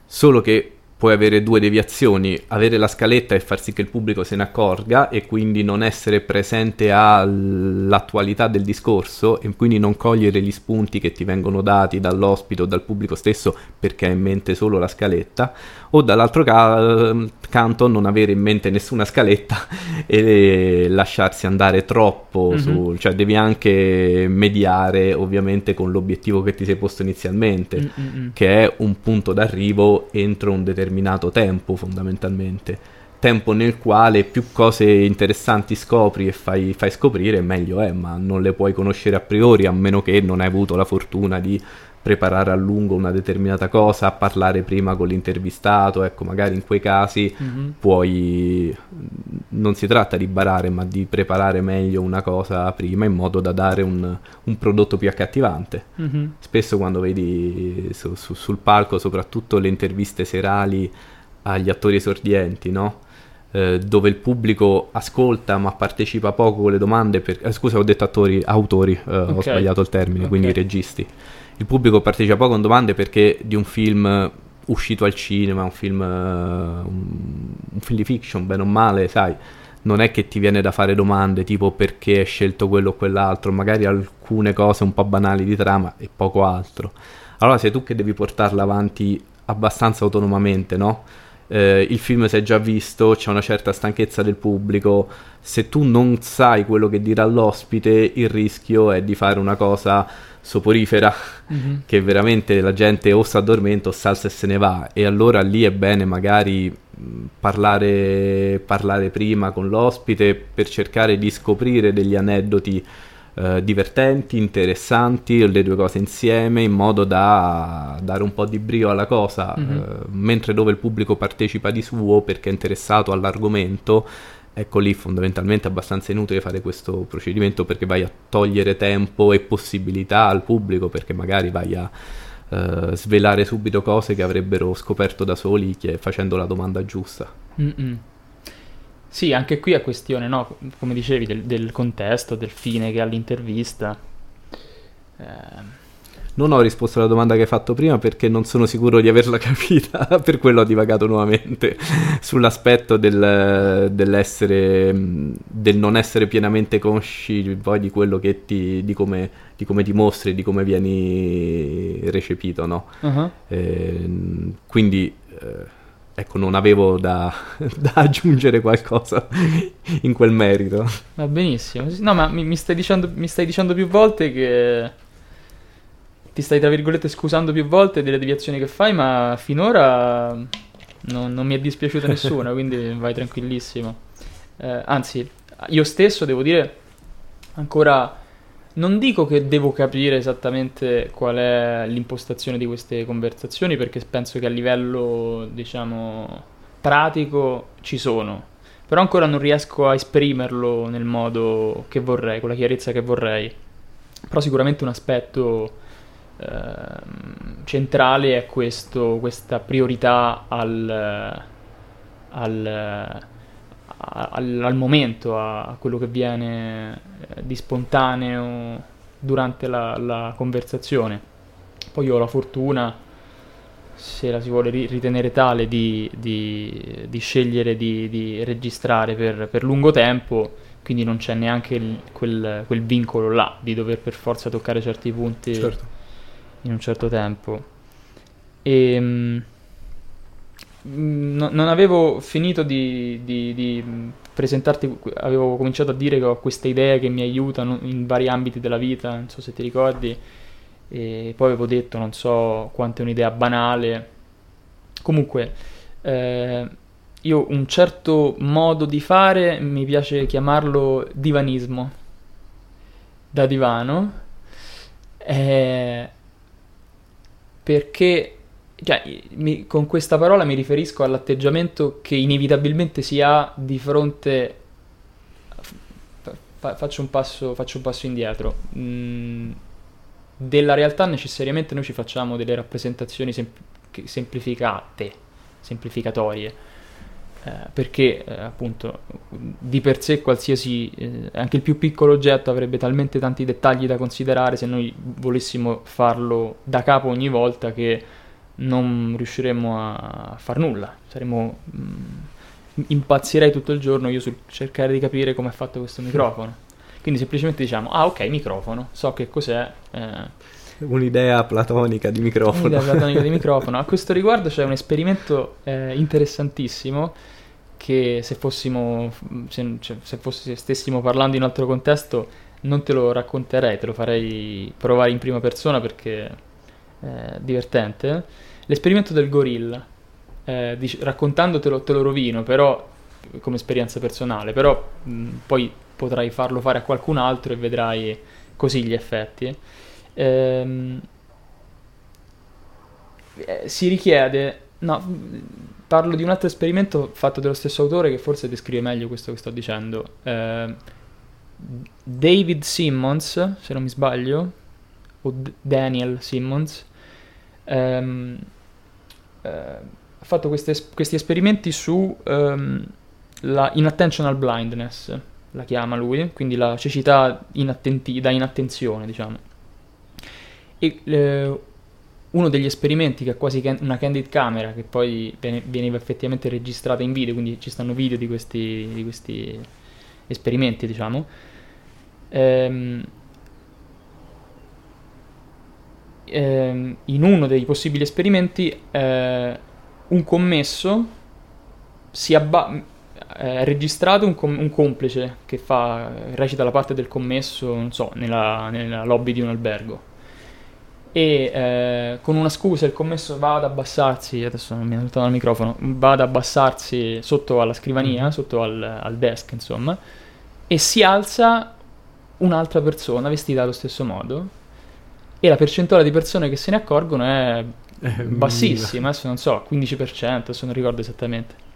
[SPEAKER 2] Solo che puoi avere due deviazioni, avere la scaletta e far sì che il pubblico se ne accorga e quindi non essere presente all'attualità del discorso e quindi non cogliere gli spunti che ti vengono dati dall'ospite o dal pubblico stesso perché hai in mente solo la scaletta, o dall'altro ca- canto non avere in mente nessuna scaletta e lasciarsi andare troppo, mm-hmm. su, cioè devi anche mediare ovviamente con l'obiettivo che ti sei posto inizialmente, Mm-mm. che è un punto d'arrivo entro un determinato tempo fondamentalmente. Tempo nel quale più cose interessanti scopri e fai, fai scoprire, meglio è, ma non le puoi conoscere a priori a meno che non hai avuto la fortuna di preparare a lungo una determinata cosa, parlare prima con l'intervistato, ecco, magari in quei casi mm-hmm. puoi non si tratta di barare, ma di preparare meglio una cosa prima in modo da dare un, un prodotto più accattivante. Mm-hmm. Spesso quando vedi su, su, sul palco, soprattutto le interviste serali agli attori esordienti, no? Eh, dove il pubblico ascolta ma partecipa poco con le domande. Per... Eh, scusa, ho detto attori, autori, eh, okay. ho sbagliato il termine, okay. quindi registi il pubblico partecipa poco con domande perché di un film uscito al cinema, un film, uh, un film di fiction, bene o male, sai, non è che ti viene da fare domande tipo perché hai scelto quello o quell'altro, magari alcune cose un po' banali di trama e poco altro. Allora sei tu che devi portarla avanti abbastanza autonomamente, no? Eh, il film si è già visto, c'è una certa stanchezza del pubblico, se tu non sai quello che dirà l'ospite, il rischio è di fare una cosa soporifera mm-hmm. che veramente la gente o si addormenta o salsa e se ne va e allora lì è bene magari parlare, parlare prima con l'ospite per cercare di scoprire degli aneddoti eh, divertenti, interessanti, le due cose insieme in modo da dare un po' di brio alla cosa, mm-hmm. eh, mentre dove il pubblico partecipa di suo perché è interessato all'argomento ecco lì fondamentalmente è abbastanza inutile fare questo procedimento perché vai a togliere tempo e possibilità al pubblico perché magari vai a uh, svelare subito cose che avrebbero scoperto da soli facendo la domanda giusta. Mm-mm.
[SPEAKER 1] Sì, anche qui è questione, no? come dicevi, del, del contesto, del fine che ha l'intervista.
[SPEAKER 2] Eh non ho risposto alla domanda che hai fatto prima perché non sono sicuro di averla capita, per quello ho divagato nuovamente sull'aspetto del, dell'essere, del non essere pienamente consci poi di quello che ti, di come, di come ti mostri, di come vieni recepito, no? Uh-huh. Eh, quindi... Eh, ecco, non avevo da, da, aggiungere qualcosa in quel merito.
[SPEAKER 1] Va benissimo. No, ma mi, mi, stai dicendo, mi, stai dicendo, più volte che ti stai, tra virgolette, scusando più volte delle deviazioni che fai, ma finora non, non mi è dispiaciuta nessuna, quindi vai tranquillissimo. Eh, anzi, io stesso devo dire, ancora non dico che devo capire esattamente qual è l'impostazione di queste conversazioni, perché penso che a livello, diciamo, pratico ci sono. Però ancora non riesco a esprimerlo nel modo che vorrei, con la chiarezza che vorrei. Però sicuramente un aspetto centrale è questo, questa priorità al, al, al, al momento, a, quello che viene eh, di spontaneo durante la, la, conversazione. Poi ho la fortuna, se la si vuole ritenere tale, di, di, di scegliere di, di registrare per, per lungo tempo quindi non c'è neanche il, quel, quel, vincolo là di dover per forza toccare certi punti certo. In un certo tempo. E, mh, mm, no, non avevo finito di, di, di, presentarti, avevo cominciato a dire che ho queste idee che mi aiutano in vari ambiti della vita, non so se ti ricordi, e poi avevo detto, non so quanto è un'idea banale. Comunque, eh, io un certo modo di fare mi piace chiamarlo divanismo da divano eh, perché cioè, mi, con questa parola mi riferisco all'atteggiamento che inevitabilmente si ha di fronte fa, faccio, un passo, faccio un passo indietro. Mm, della realtà necessariamente noi ci facciamo delle rappresentazioni sem- semplificate semplificatorie eh, perché eh, appunto di per sé qualsiasi, eh, anche il più piccolo oggetto avrebbe talmente tanti dettagli da considerare se noi volessimo farlo da capo ogni volta che non riusciremmo a far nulla, saremmo... Mh, mm, impazzirei tutto il giorno io sul cercare di capire come è fatto questo microfono. Quindi semplicemente diciamo, ah ok, microfono, so che cos'è. Eh,
[SPEAKER 2] Un'idea platonica di microfono.
[SPEAKER 1] Un'idea platonica di microfono. A questo riguardo c'è un esperimento eh, interessantissimo che se fossimo, se, cioè, se fosse, stessimo parlando in un altro contesto non te lo racconterei, te lo farei provare in prima persona perché è divertente. L'esperimento del gorilla, eh, dic- raccontandotelo te lo rovino, però come esperienza personale, però mh, poi potrai farlo fare a qualcun altro e vedrai così gli effetti. Ehm, eh, si richiede, no, parlo di un altro esperimento fatto dallo stesso autore che forse descrive meglio questo che sto dicendo. Eh, David Simmons, se non mi sbaglio, o D- Daniel Simmons, ehm, eh, ha fatto queste, questi esperimenti su ehm, la inattentional blindness, la chiama lui, quindi la cecità inattenti- da inattenzione, diciamo. E eh, uno degli esperimenti che è quasi can- una candid camera, che poi viene, viene, effettivamente registrata in video, quindi ci stanno video di questi, di questi esperimenti, diciamo. Ehm, ehm, in uno dei possibili esperimenti eh, un commesso si abba- è registrato un, com- un, complice che fa, recita la parte del commesso, non so, nella, nella lobby di un albergo e eh, con una scusa il commesso va ad abbassarsi, adesso non mi saltato il microfono, va ad abbassarsi sotto alla scrivania, mm-hmm. sotto al, al, desk insomma, e si alza un'altra persona vestita allo stesso modo e la percentuale di persone che se ne accorgono è bassissima, adesso non so, 15%, adesso non ricordo esattamente.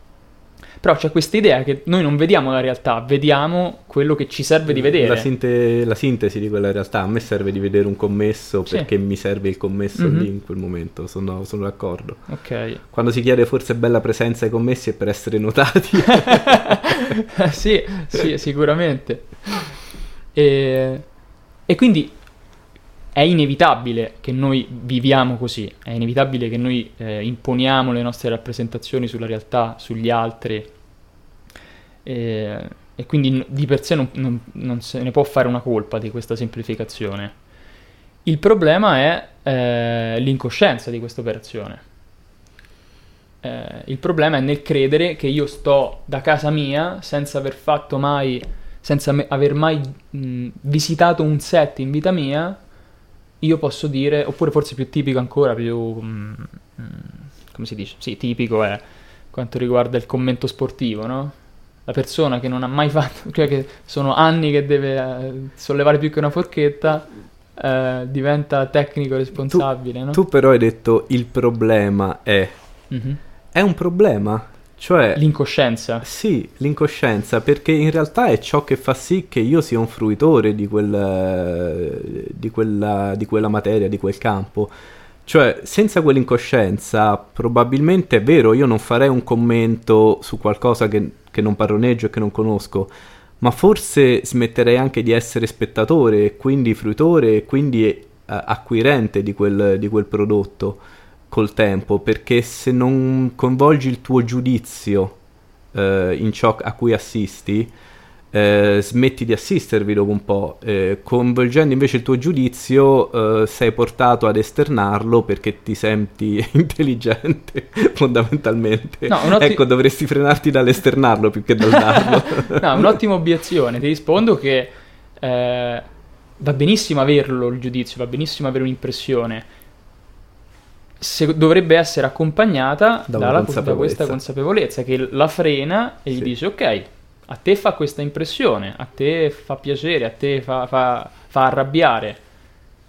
[SPEAKER 1] Però c'è questa idea che noi non vediamo la realtà, vediamo quello che ci serve di vedere.
[SPEAKER 2] La, sinte- la sintesi di quella realtà, a me serve di vedere un commesso sì. perché mi serve il commesso mm-hmm. lì in quel momento, sono, sono, d'accordo.
[SPEAKER 1] Ok.
[SPEAKER 2] Quando si chiede forse bella presenza ai commessi è per essere notati.
[SPEAKER 1] sì, sì, sicuramente. E, e quindi è inevitabile che noi viviamo così, è inevitabile che noi eh, imponiamo le nostre rappresentazioni sulla realtà, sugli altri, e, e quindi di per sé non, non, non, se ne può fare una colpa di questa semplificazione. Il problema è eh, l'incoscienza di questa operazione. Eh, il problema è nel credere che io sto da casa mia senza aver fatto mai, senza me, aver mai mh, visitato un set in vita mia io posso dire, oppure forse più tipico ancora, più... Mm, mm, come si dice? Sì, tipico è quanto riguarda il commento sportivo, no? La persona che non ha mai fatto, cioè che sono anni che deve eh, sollevare più che una forchetta, eh, diventa tecnico responsabile,
[SPEAKER 2] tu,
[SPEAKER 1] no?
[SPEAKER 2] Tu però hai detto il problema è... Mm-hmm. È un problema? Cioè,
[SPEAKER 1] l'incoscienza.
[SPEAKER 2] Sì, l'incoscienza, perché in realtà è ciò che fa sì che io sia un fruitore di, quel, di, quella, di quella materia, di quel campo. Cioè, senza quell'incoscienza, probabilmente è vero, io non farei un commento su qualcosa che, che non padroneggio e che non conosco, ma forse smetterei anche di essere spettatore, e quindi fruitore, e quindi eh, acquirente di quel, di quel prodotto col tempo, perché se non coinvolgi il tuo giudizio eh, in ciò a cui assisti, eh, smetti di assistervi dopo un po', eh, coinvolgendo invece il tuo giudizio eh, sei portato ad esternarlo perché ti senti intelligente fondamentalmente. No, otti... Ecco, dovresti frenarti dall'esternarlo più che dal darlo.
[SPEAKER 1] no, un'ottima obiezione, ti rispondo che eh, va benissimo averlo il giudizio, va benissimo avere un'impressione. Se dovrebbe essere accompagnata da, dalla, da questa consapevolezza che la frena e gli dice ok, a te fa questa impressione, a te fa piacere, a te fa, fa, fa arrabbiare,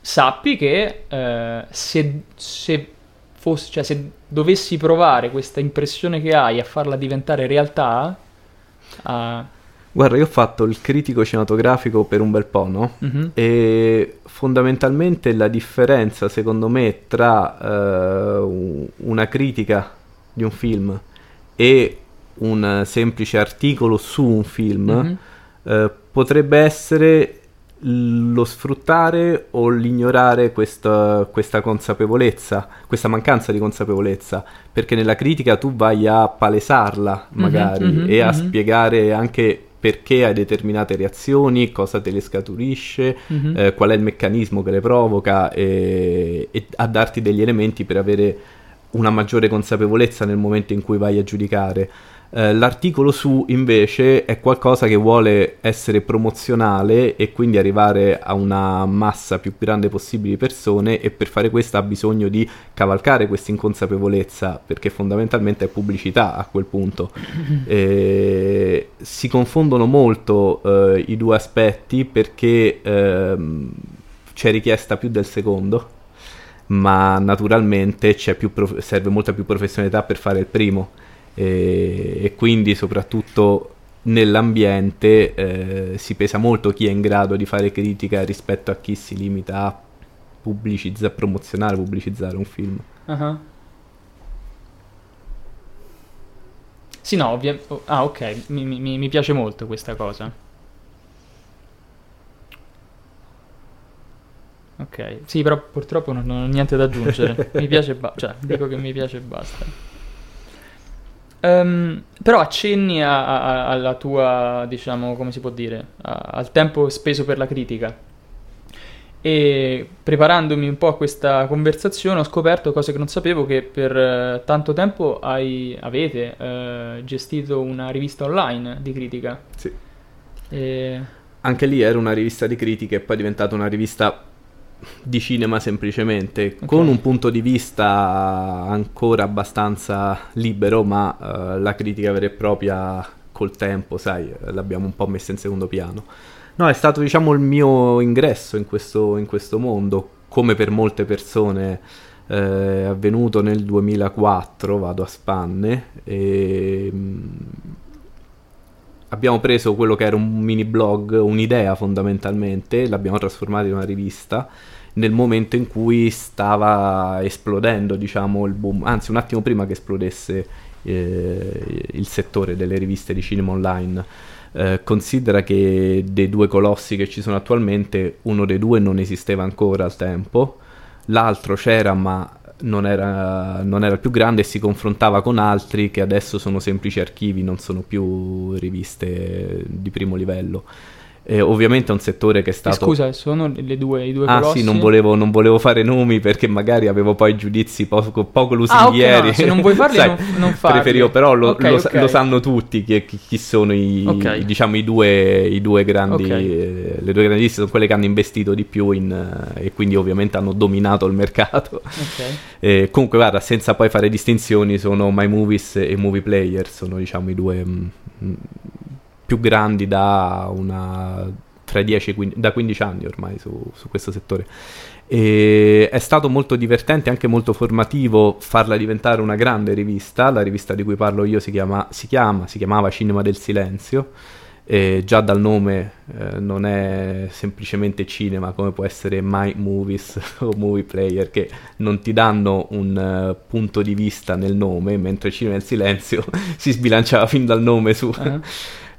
[SPEAKER 1] sappi che eh, se, se, fosse, cioè, se dovessi provare questa impressione che hai a farla diventare realtà...
[SPEAKER 2] A... Guarda, io ho fatto il critico cinematografico per un bel po', no? Mm-hmm. E fondamentalmente la differenza, secondo me, tra uh, una critica di un film e un semplice articolo su un film, mm-hmm. eh, potrebbe essere lo sfruttare o l'ignorare questa, questa, consapevolezza, questa mancanza di consapevolezza, perché nella critica tu vai a palesarla mhm, magari mm-hmm, e a mm-hmm. spiegare anche perché hai determinate reazioni, cosa te le scaturisce, mm-hmm. eh, qual è il meccanismo che le provoca e, e a darti degli elementi per avere una maggiore consapevolezza nel momento in cui vai a giudicare. Eh, l'articolo su invece è qualcosa che vuole essere promozionale e quindi arrivare a una massa più grande possibile di persone e per fare questo ha bisogno di cavalcare questa inconsapevolezza perché fondamentalmente è pubblicità a quel punto. E si confondono molto eh, i due aspetti perché ehm, c'è richiesta più del secondo ma naturalmente prof- serve molta più professionalità per fare il primo e, e quindi soprattutto nell'ambiente eh, si pesa molto chi è in grado di fare critica rispetto a chi si limita a pubblicizzare, promozionare, pubblicizzare un film. Uh-huh.
[SPEAKER 1] Sì, no, ovviamente... Ah, ok, mi, mi, mi, piace molto questa cosa. Ok, sì, però purtroppo non, non ho niente da aggiungere. mi piace, ba- cioè, dico che mi piace e basta. Um, però accenni a, a, alla tua, diciamo, come si può dire, a, al tempo speso per la critica. E preparandomi un po' a questa conversazione ho scoperto cose che non sapevo, che per uh, tanto tempo hai, avete uh, gestito una rivista online di critica.
[SPEAKER 2] Sì. E... Anche lì era una rivista di critica e poi è diventata una rivista di cinema semplicemente, okay. con un punto di vista ancora abbastanza libero, ma uh, la critica vera e propria col tempo, sai, l'abbiamo un po' messa in secondo piano. No, è stato diciamo il mio ingresso in questo, in questo mondo, come per molte persone eh, è avvenuto nel 2004, vado a spanne, e mm, abbiamo preso quello che era un mini blog, un'idea fondamentalmente, l'abbiamo trasformata in una rivista nel momento in cui stava esplodendo, diciamo, il boom, anzi un attimo prima che esplodesse eh, il settore delle riviste di cinema online. Eh, considera che dei due colossi che ci sono attualmente, uno dei due non esisteva ancora al tempo, l'altro c'era ma non era, non era, più grande e si confrontava con altri che adesso sono semplici archivi, non sono più riviste di primo livello. Eh, ovviamente è un settore che è stato...
[SPEAKER 1] Scusa, sono le due, i due
[SPEAKER 2] ah,
[SPEAKER 1] colossi?
[SPEAKER 2] sì, non volevo, non volevo, fare nomi perché magari avevo poi giudizi poco, poco lusinghieri. Ah, okay, no,
[SPEAKER 1] se non vuoi farli Sai, non, non farli.
[SPEAKER 2] Preferivo, però lo, okay, lo, okay. lo, sanno tutti chi, chi sono i, diciamo, i, due, i due grandi... Eh, le due grandi liste sono quelle che hanno investito di più in, eh, e quindi ovviamente hanno dominato il mercato. Eh, comunque, guarda, senza poi fare distinzioni, sono My Movies e Movie Player, sono diciamo i due... Mh, mm, più grandi da una tra 10 e 15, da 15 anni ormai su, su questo settore. E è stato molto divertente, anche molto formativo farla diventare una grande rivista. La rivista di cui parlo io si, chiama, si, chiama, si chiamava Cinema del Silenzio. E già dal nome eh, non è semplicemente cinema come può essere My Movies o Movie Player che non ti danno un uh, punto di vista nel nome mentre Cinema del Silenzio si sbilanciava fin dal nome su uh-huh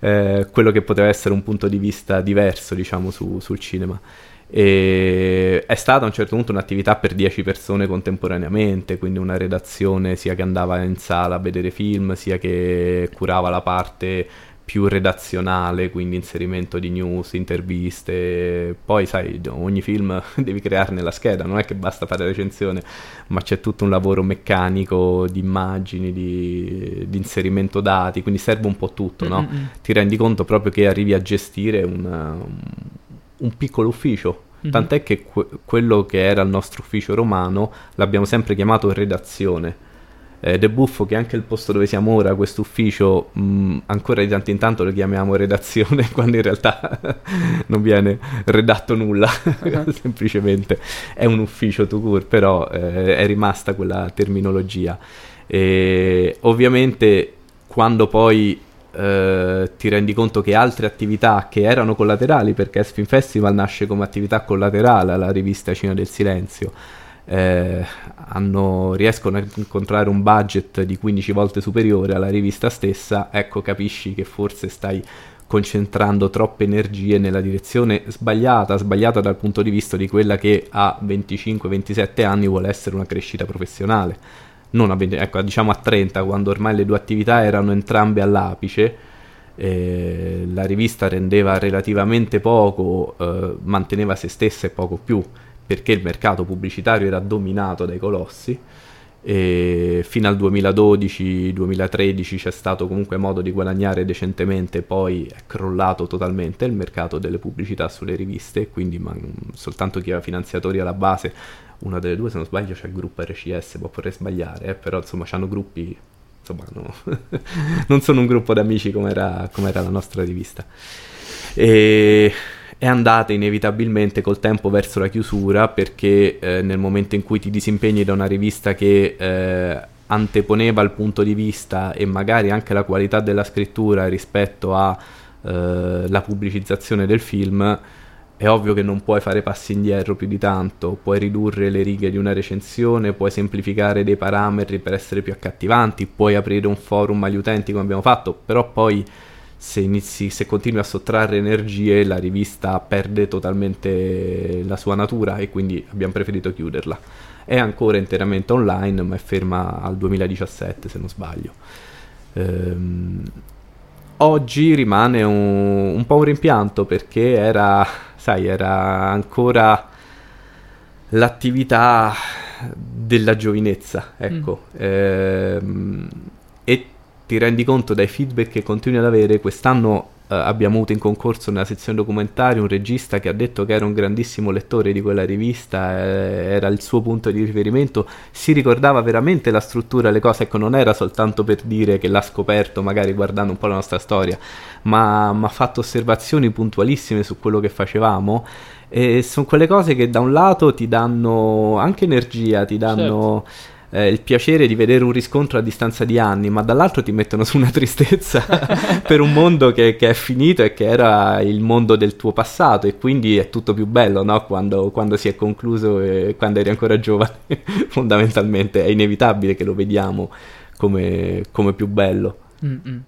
[SPEAKER 2] eh, quello che poteva essere un punto di vista diverso, diciamo, su, sul cinema. E è stata a un certo punto un'attività per 10 persone contemporaneamente, quindi una redazione sia che andava in sala a vedere film, sia che curava la parte più redazionale, quindi inserimento di news, interviste. Poi, sai, ogni film devi crearne la scheda, non è che basta fare la recensione, ma c'è tutto un lavoro meccanico di immagini, di, di inserimento dati, quindi serve un po' tutto, no? Mm-hmm. Ti rendi conto proprio che arrivi a gestire un, un piccolo ufficio. Mm-hmm. Tant'è che que- quello che era il nostro ufficio romano l'abbiamo sempre chiamato redazione ed è buffo che anche il posto dove siamo ora, questo ufficio, mh, ancora di tanto in tanto lo chiamiamo redazione, quando in realtà non viene redatto nulla, uh-huh. semplicemente è un ufficio to cure, però eh, è rimasta quella terminologia. E ovviamente quando poi eh, ti rendi conto che altre attività che erano collaterali, perché Spin Festival nasce come attività collaterale alla rivista Cina del Silenzio, eh, hanno, riescono a incontrare un budget di 15 volte superiore alla rivista stessa, ecco capisci che forse stai concentrando troppe energie nella direzione sbagliata, sbagliata dal punto di vista di quella che a 25-27 anni vuole essere una crescita professionale. Non a 20, ecco, diciamo a 30, quando ormai le due attività erano entrambe all'apice, eh, la rivista rendeva relativamente poco, eh, manteneva se stessa e poco più perché il mercato pubblicitario era dominato dai colossi e fino al 2012-2013 c'è stato comunque modo di guadagnare decentemente, poi è crollato totalmente il mercato delle pubblicità sulle riviste, quindi man- soltanto chi aveva finanziatori alla base, una delle due se non sbaglio c'è il gruppo RCS, può poter sbagliare, eh, però insomma hanno gruppi, insomma no, non sono un gruppo d'amici come era, come era la nostra rivista. E è andata inevitabilmente col tempo verso la chiusura perché eh, nel momento in cui ti disimpegni da una rivista che eh, anteponeva il punto di vista e magari anche la qualità della scrittura rispetto alla eh, pubblicizzazione del film, è ovvio che non puoi fare passi indietro più di tanto, puoi ridurre le righe di una recensione, puoi semplificare dei parametri per essere più accattivanti, puoi aprire un forum agli utenti come abbiamo fatto, però poi se, inizi, se continui a sottrarre energie la rivista perde totalmente la sua natura e quindi abbiamo preferito chiuderla. È ancora interamente online ma è ferma al 2017 se non sbaglio. Ehm, oggi rimane un, un, po' un rimpianto perché era, sai, era ancora l'attività della giovinezza, ecco. Mm. Ehm, ti rendi conto dai feedback che continui ad avere. Quest'anno eh, abbiamo avuto in concorso nella sezione documentari un regista che ha detto che era un grandissimo lettore di quella rivista, eh, era il suo punto di riferimento, si ricordava veramente la struttura, le cose, ecco, non era soltanto per dire che l'ha scoperto magari guardando un po' la nostra storia, ma ha fatto osservazioni puntualissime su quello che facevamo. E sono quelle cose che da un lato ti danno anche energia, ti danno... Certo eh, il piacere di vedere un riscontro a distanza di anni, ma dall'altro ti mettono su una tristezza per un mondo che, che, è finito e che era il mondo del tuo passato e quindi è tutto più bello no? quando, quando, si è concluso e quando eri ancora giovane, fondamentalmente è inevitabile che lo vediamo come, come più bello. Mm-mm.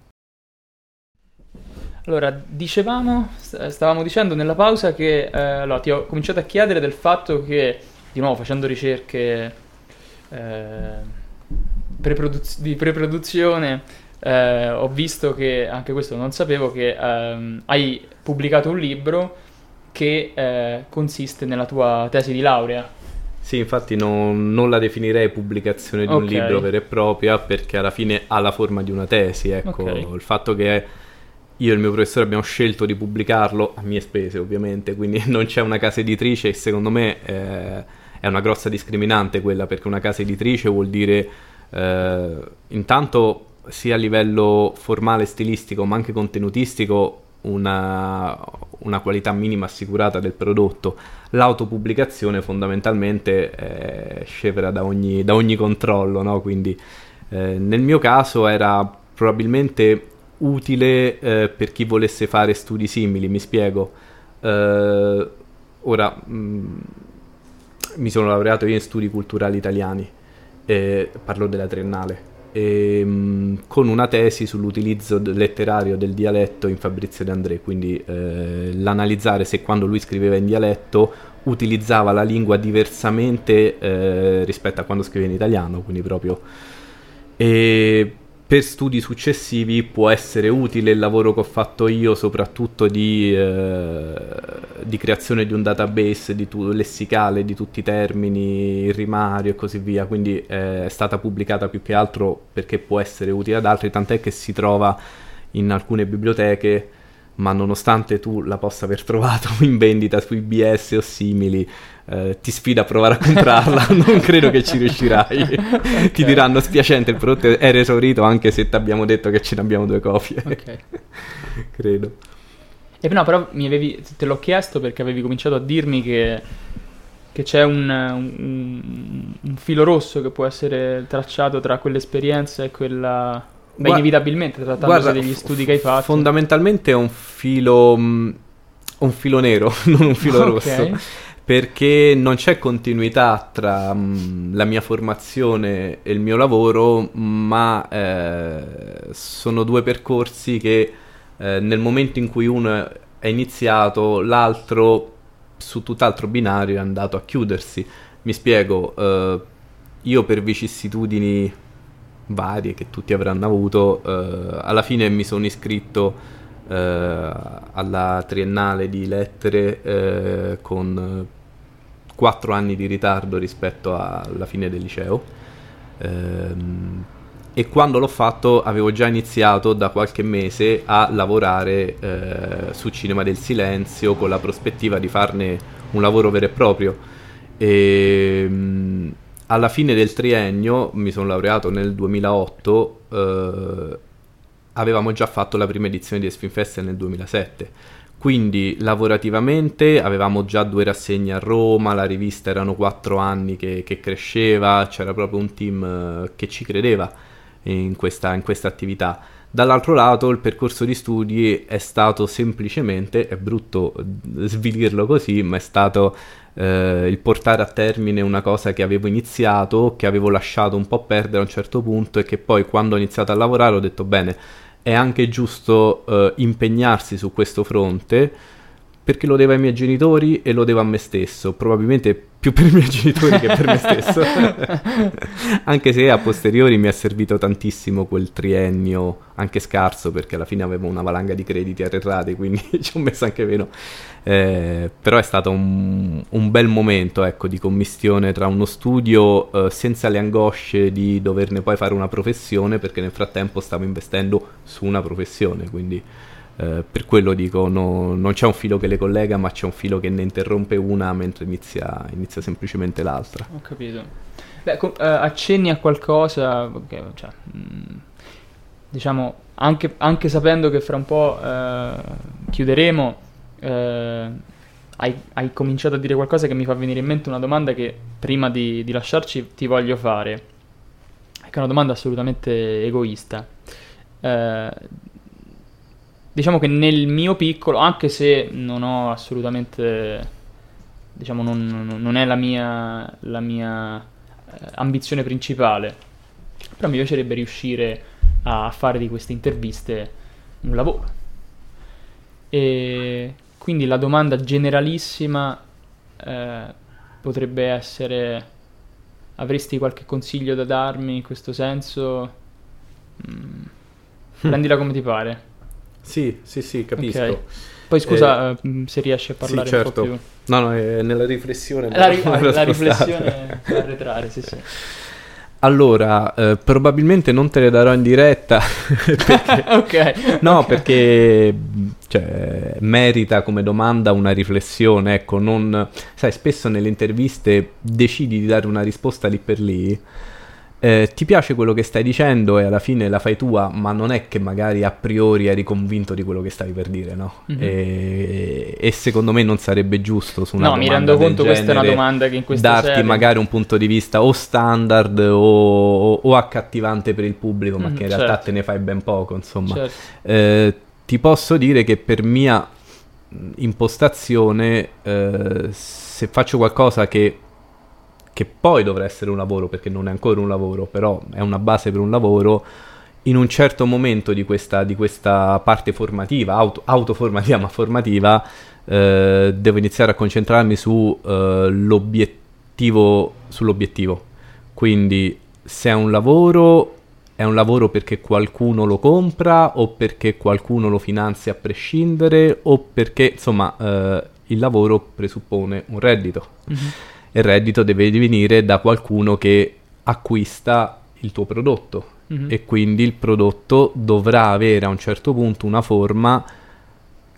[SPEAKER 1] Allora, dicevamo, stavamo dicendo nella pausa che eh, allora, ti ho cominciato a chiedere del fatto che, di nuovo facendo ricerche preproduz- di preproduzione eh, ho visto che, anche questo non sapevo, che ehm, hai pubblicato un libro che eh, consiste nella tua tesi di laurea.
[SPEAKER 2] Sì, infatti non, non la definirei pubblicazione di okay. un libro vero e proprio perché alla fine ha la forma di una tesi. Ecco, okay. il fatto che io e il mio professore abbiamo scelto di pubblicarlo a mie spese ovviamente, quindi non c'è una casa editrice e secondo me eh, è una grossa discriminante quella perché una casa editrice vuol dire eh, intanto sia a livello formale, stilistico ma anche contenutistico una, una, qualità minima assicurata del prodotto. L'autopubblicazione fondamentalmente è scevra da ogni, da ogni controllo, no? quindi eh, nel mio caso era probabilmente utile eh, per chi volesse fare studi simili, mi spiego. Eh, ora, mh, mm, mi sono laureato io in studi culturali italiani, eh, parlo della triennale, e, mh, con una tesi sull'utilizzo letterario del dialetto in Fabrizio De André, quindi eh, l'analizzare se quando lui scriveva in dialetto utilizzava la lingua diversamente eh, rispetto a quando scriveva in italiano, quindi proprio... E per studi successivi può essere utile il lavoro che ho fatto io, soprattutto di, eh, di creazione di un database di tu- lessicale di tutti i termini, il rimario e così via. Quindi eh, è stata pubblicata più che altro perché può essere utile ad altri, tant'è che si trova in alcune biblioteche ma nonostante tu la possa aver trovato in vendita su IBS o simili, eh, ti sfido a provare a comprarla, non credo che ci riuscirai. okay. Ti diranno spiacente, il prodotto era esaurito anche se ti abbiamo detto che ce ne abbiamo due copie. Ok. credo.
[SPEAKER 1] E no, però mi avevi, te l'ho chiesto perché avevi cominciato a dirmi che, che c'è un, un, un filo rosso che può essere tracciato tra quell'esperienza e quella Beh, Gua- inevitabilmente trattandosi guarda, degli studi che hai fatto.
[SPEAKER 2] Fondamentalmente è un filo, mm, un filo nero, non un filo okay. rosso. Perché non c'è continuità tra um, la mia formazione e il mio lavoro, ma eh, sono due percorsi che eh, nel momento in cui uno è iniziato, l'altro su tutt'altro binario è andato a chiudersi. Mi spiego, eh, io per vicissitudini varie che tutti avranno avuto, eh, alla fine mi sono iscritto eh, alla triennale di lettere eh, con quattro anni di ritardo rispetto alla fine del liceo. Ehm, e quando l'ho fatto avevo già iniziato da qualche mese a lavorare eh, su Cinema del Silenzio con la prospettiva di farne un lavoro vero e proprio. E, ehm, alla fine del triennio, mi sono laureato nel 2008, eh, avevamo già fatto la prima edizione di Espin Festival nel 2007. Quindi lavorativamente avevamo già due rassegne a Roma, la rivista erano quattro anni che, che cresceva, c'era proprio un team eh, che ci credeva in questa, in questa attività. Dall'altro lato il percorso di studi è stato semplicemente, è brutto svilirlo così, ma è stato eh, il portare a termine una cosa che avevo iniziato, che avevo lasciato un po' perdere a un certo punto e che poi quando ho iniziato a lavorare ho detto bene, è anche giusto eh, impegnarsi su questo fronte perché lo devo ai miei genitori e lo devo a me stesso, probabilmente più per i miei genitori che per me stesso, anche se a posteriori mi è servito tantissimo quel triennio, anche scarso perché alla fine avevo una valanga di crediti arretrati, quindi ci ho messo anche meno, eh, però è stato un, un, bel momento ecco, di commistione tra uno studio eh, senza le angosce di doverne poi fare una professione, perché nel frattempo stavo investendo su una professione, quindi... Eh, per quello dico, no, non c'è un filo che le collega, ma c'è un filo che ne interrompe una mentre inizia, inizia semplicemente l'altra.
[SPEAKER 1] Ho capito. Beh, com- uh, accenni a qualcosa, okay, cioè, mh, mm, diciamo, anche, anche, sapendo che fra un po' uh, chiuderemo, hai, hai, cominciato a dire qualcosa che mi fa venire in mente una domanda che prima di, di lasciarci ti voglio fare, che è una domanda assolutamente egoista. Diciamo che nel mio piccolo, anche se non ho assolutamente, diciamo, non, non è la mia, la mia eh, ambizione principale, però mi piacerebbe riuscire a fare di queste interviste un lavoro. E quindi la domanda generalissima eh, potrebbe essere: avresti qualche consiglio da darmi in questo senso? Mm, prendila come ti pare.
[SPEAKER 2] Sì, sì, sì, capisco. Okay.
[SPEAKER 1] Poi scusa eh, se riesci a parlare sì, certo. un po' certo.
[SPEAKER 2] più. No, no, è nella riflessione.
[SPEAKER 1] La, ri- la riflessione arretrare, sì, sì.
[SPEAKER 2] Allora, eh, probabilmente non te le darò in diretta. perché, ok. No, okay. perché cioè, merita come domanda una riflessione. Ecco, non. Sai, spesso nelle interviste decidi di dare una risposta lì per lì eh, ti piace quello che stai dicendo e alla fine la fai tua, ma non è che magari a priori eri convinto di quello che stavi per dire, no? Mm-hmm. E, e, secondo me non sarebbe giusto su una
[SPEAKER 1] no, mi rendo conto che questa è una domanda che in questa
[SPEAKER 2] darti
[SPEAKER 1] serie...
[SPEAKER 2] magari un punto di vista o standard o, o accattivante per il pubblico, ma mm-hmm, che in realtà certo. te ne fai ben poco, insomma. Certo. Eh, ti posso dire che per mia impostazione, eh, se faccio qualcosa che che poi dovrà essere un lavoro perché non è ancora un lavoro, però è una base per un lavoro, in un certo momento di questa, di questa parte formativa, auto, autoformativa ma formativa, eh, devo iniziare a concentrarmi su, eh, l'obiettivo, sull'obiettivo. Quindi se è un lavoro è un lavoro perché qualcuno lo compra o perché qualcuno lo finanzia a prescindere o perché insomma eh, il lavoro presuppone un reddito mm-hmm. Il reddito deve venire da qualcuno che acquista il tuo prodotto. Mm-hmm. e quindi il prodotto dovrà avere a un certo punto una forma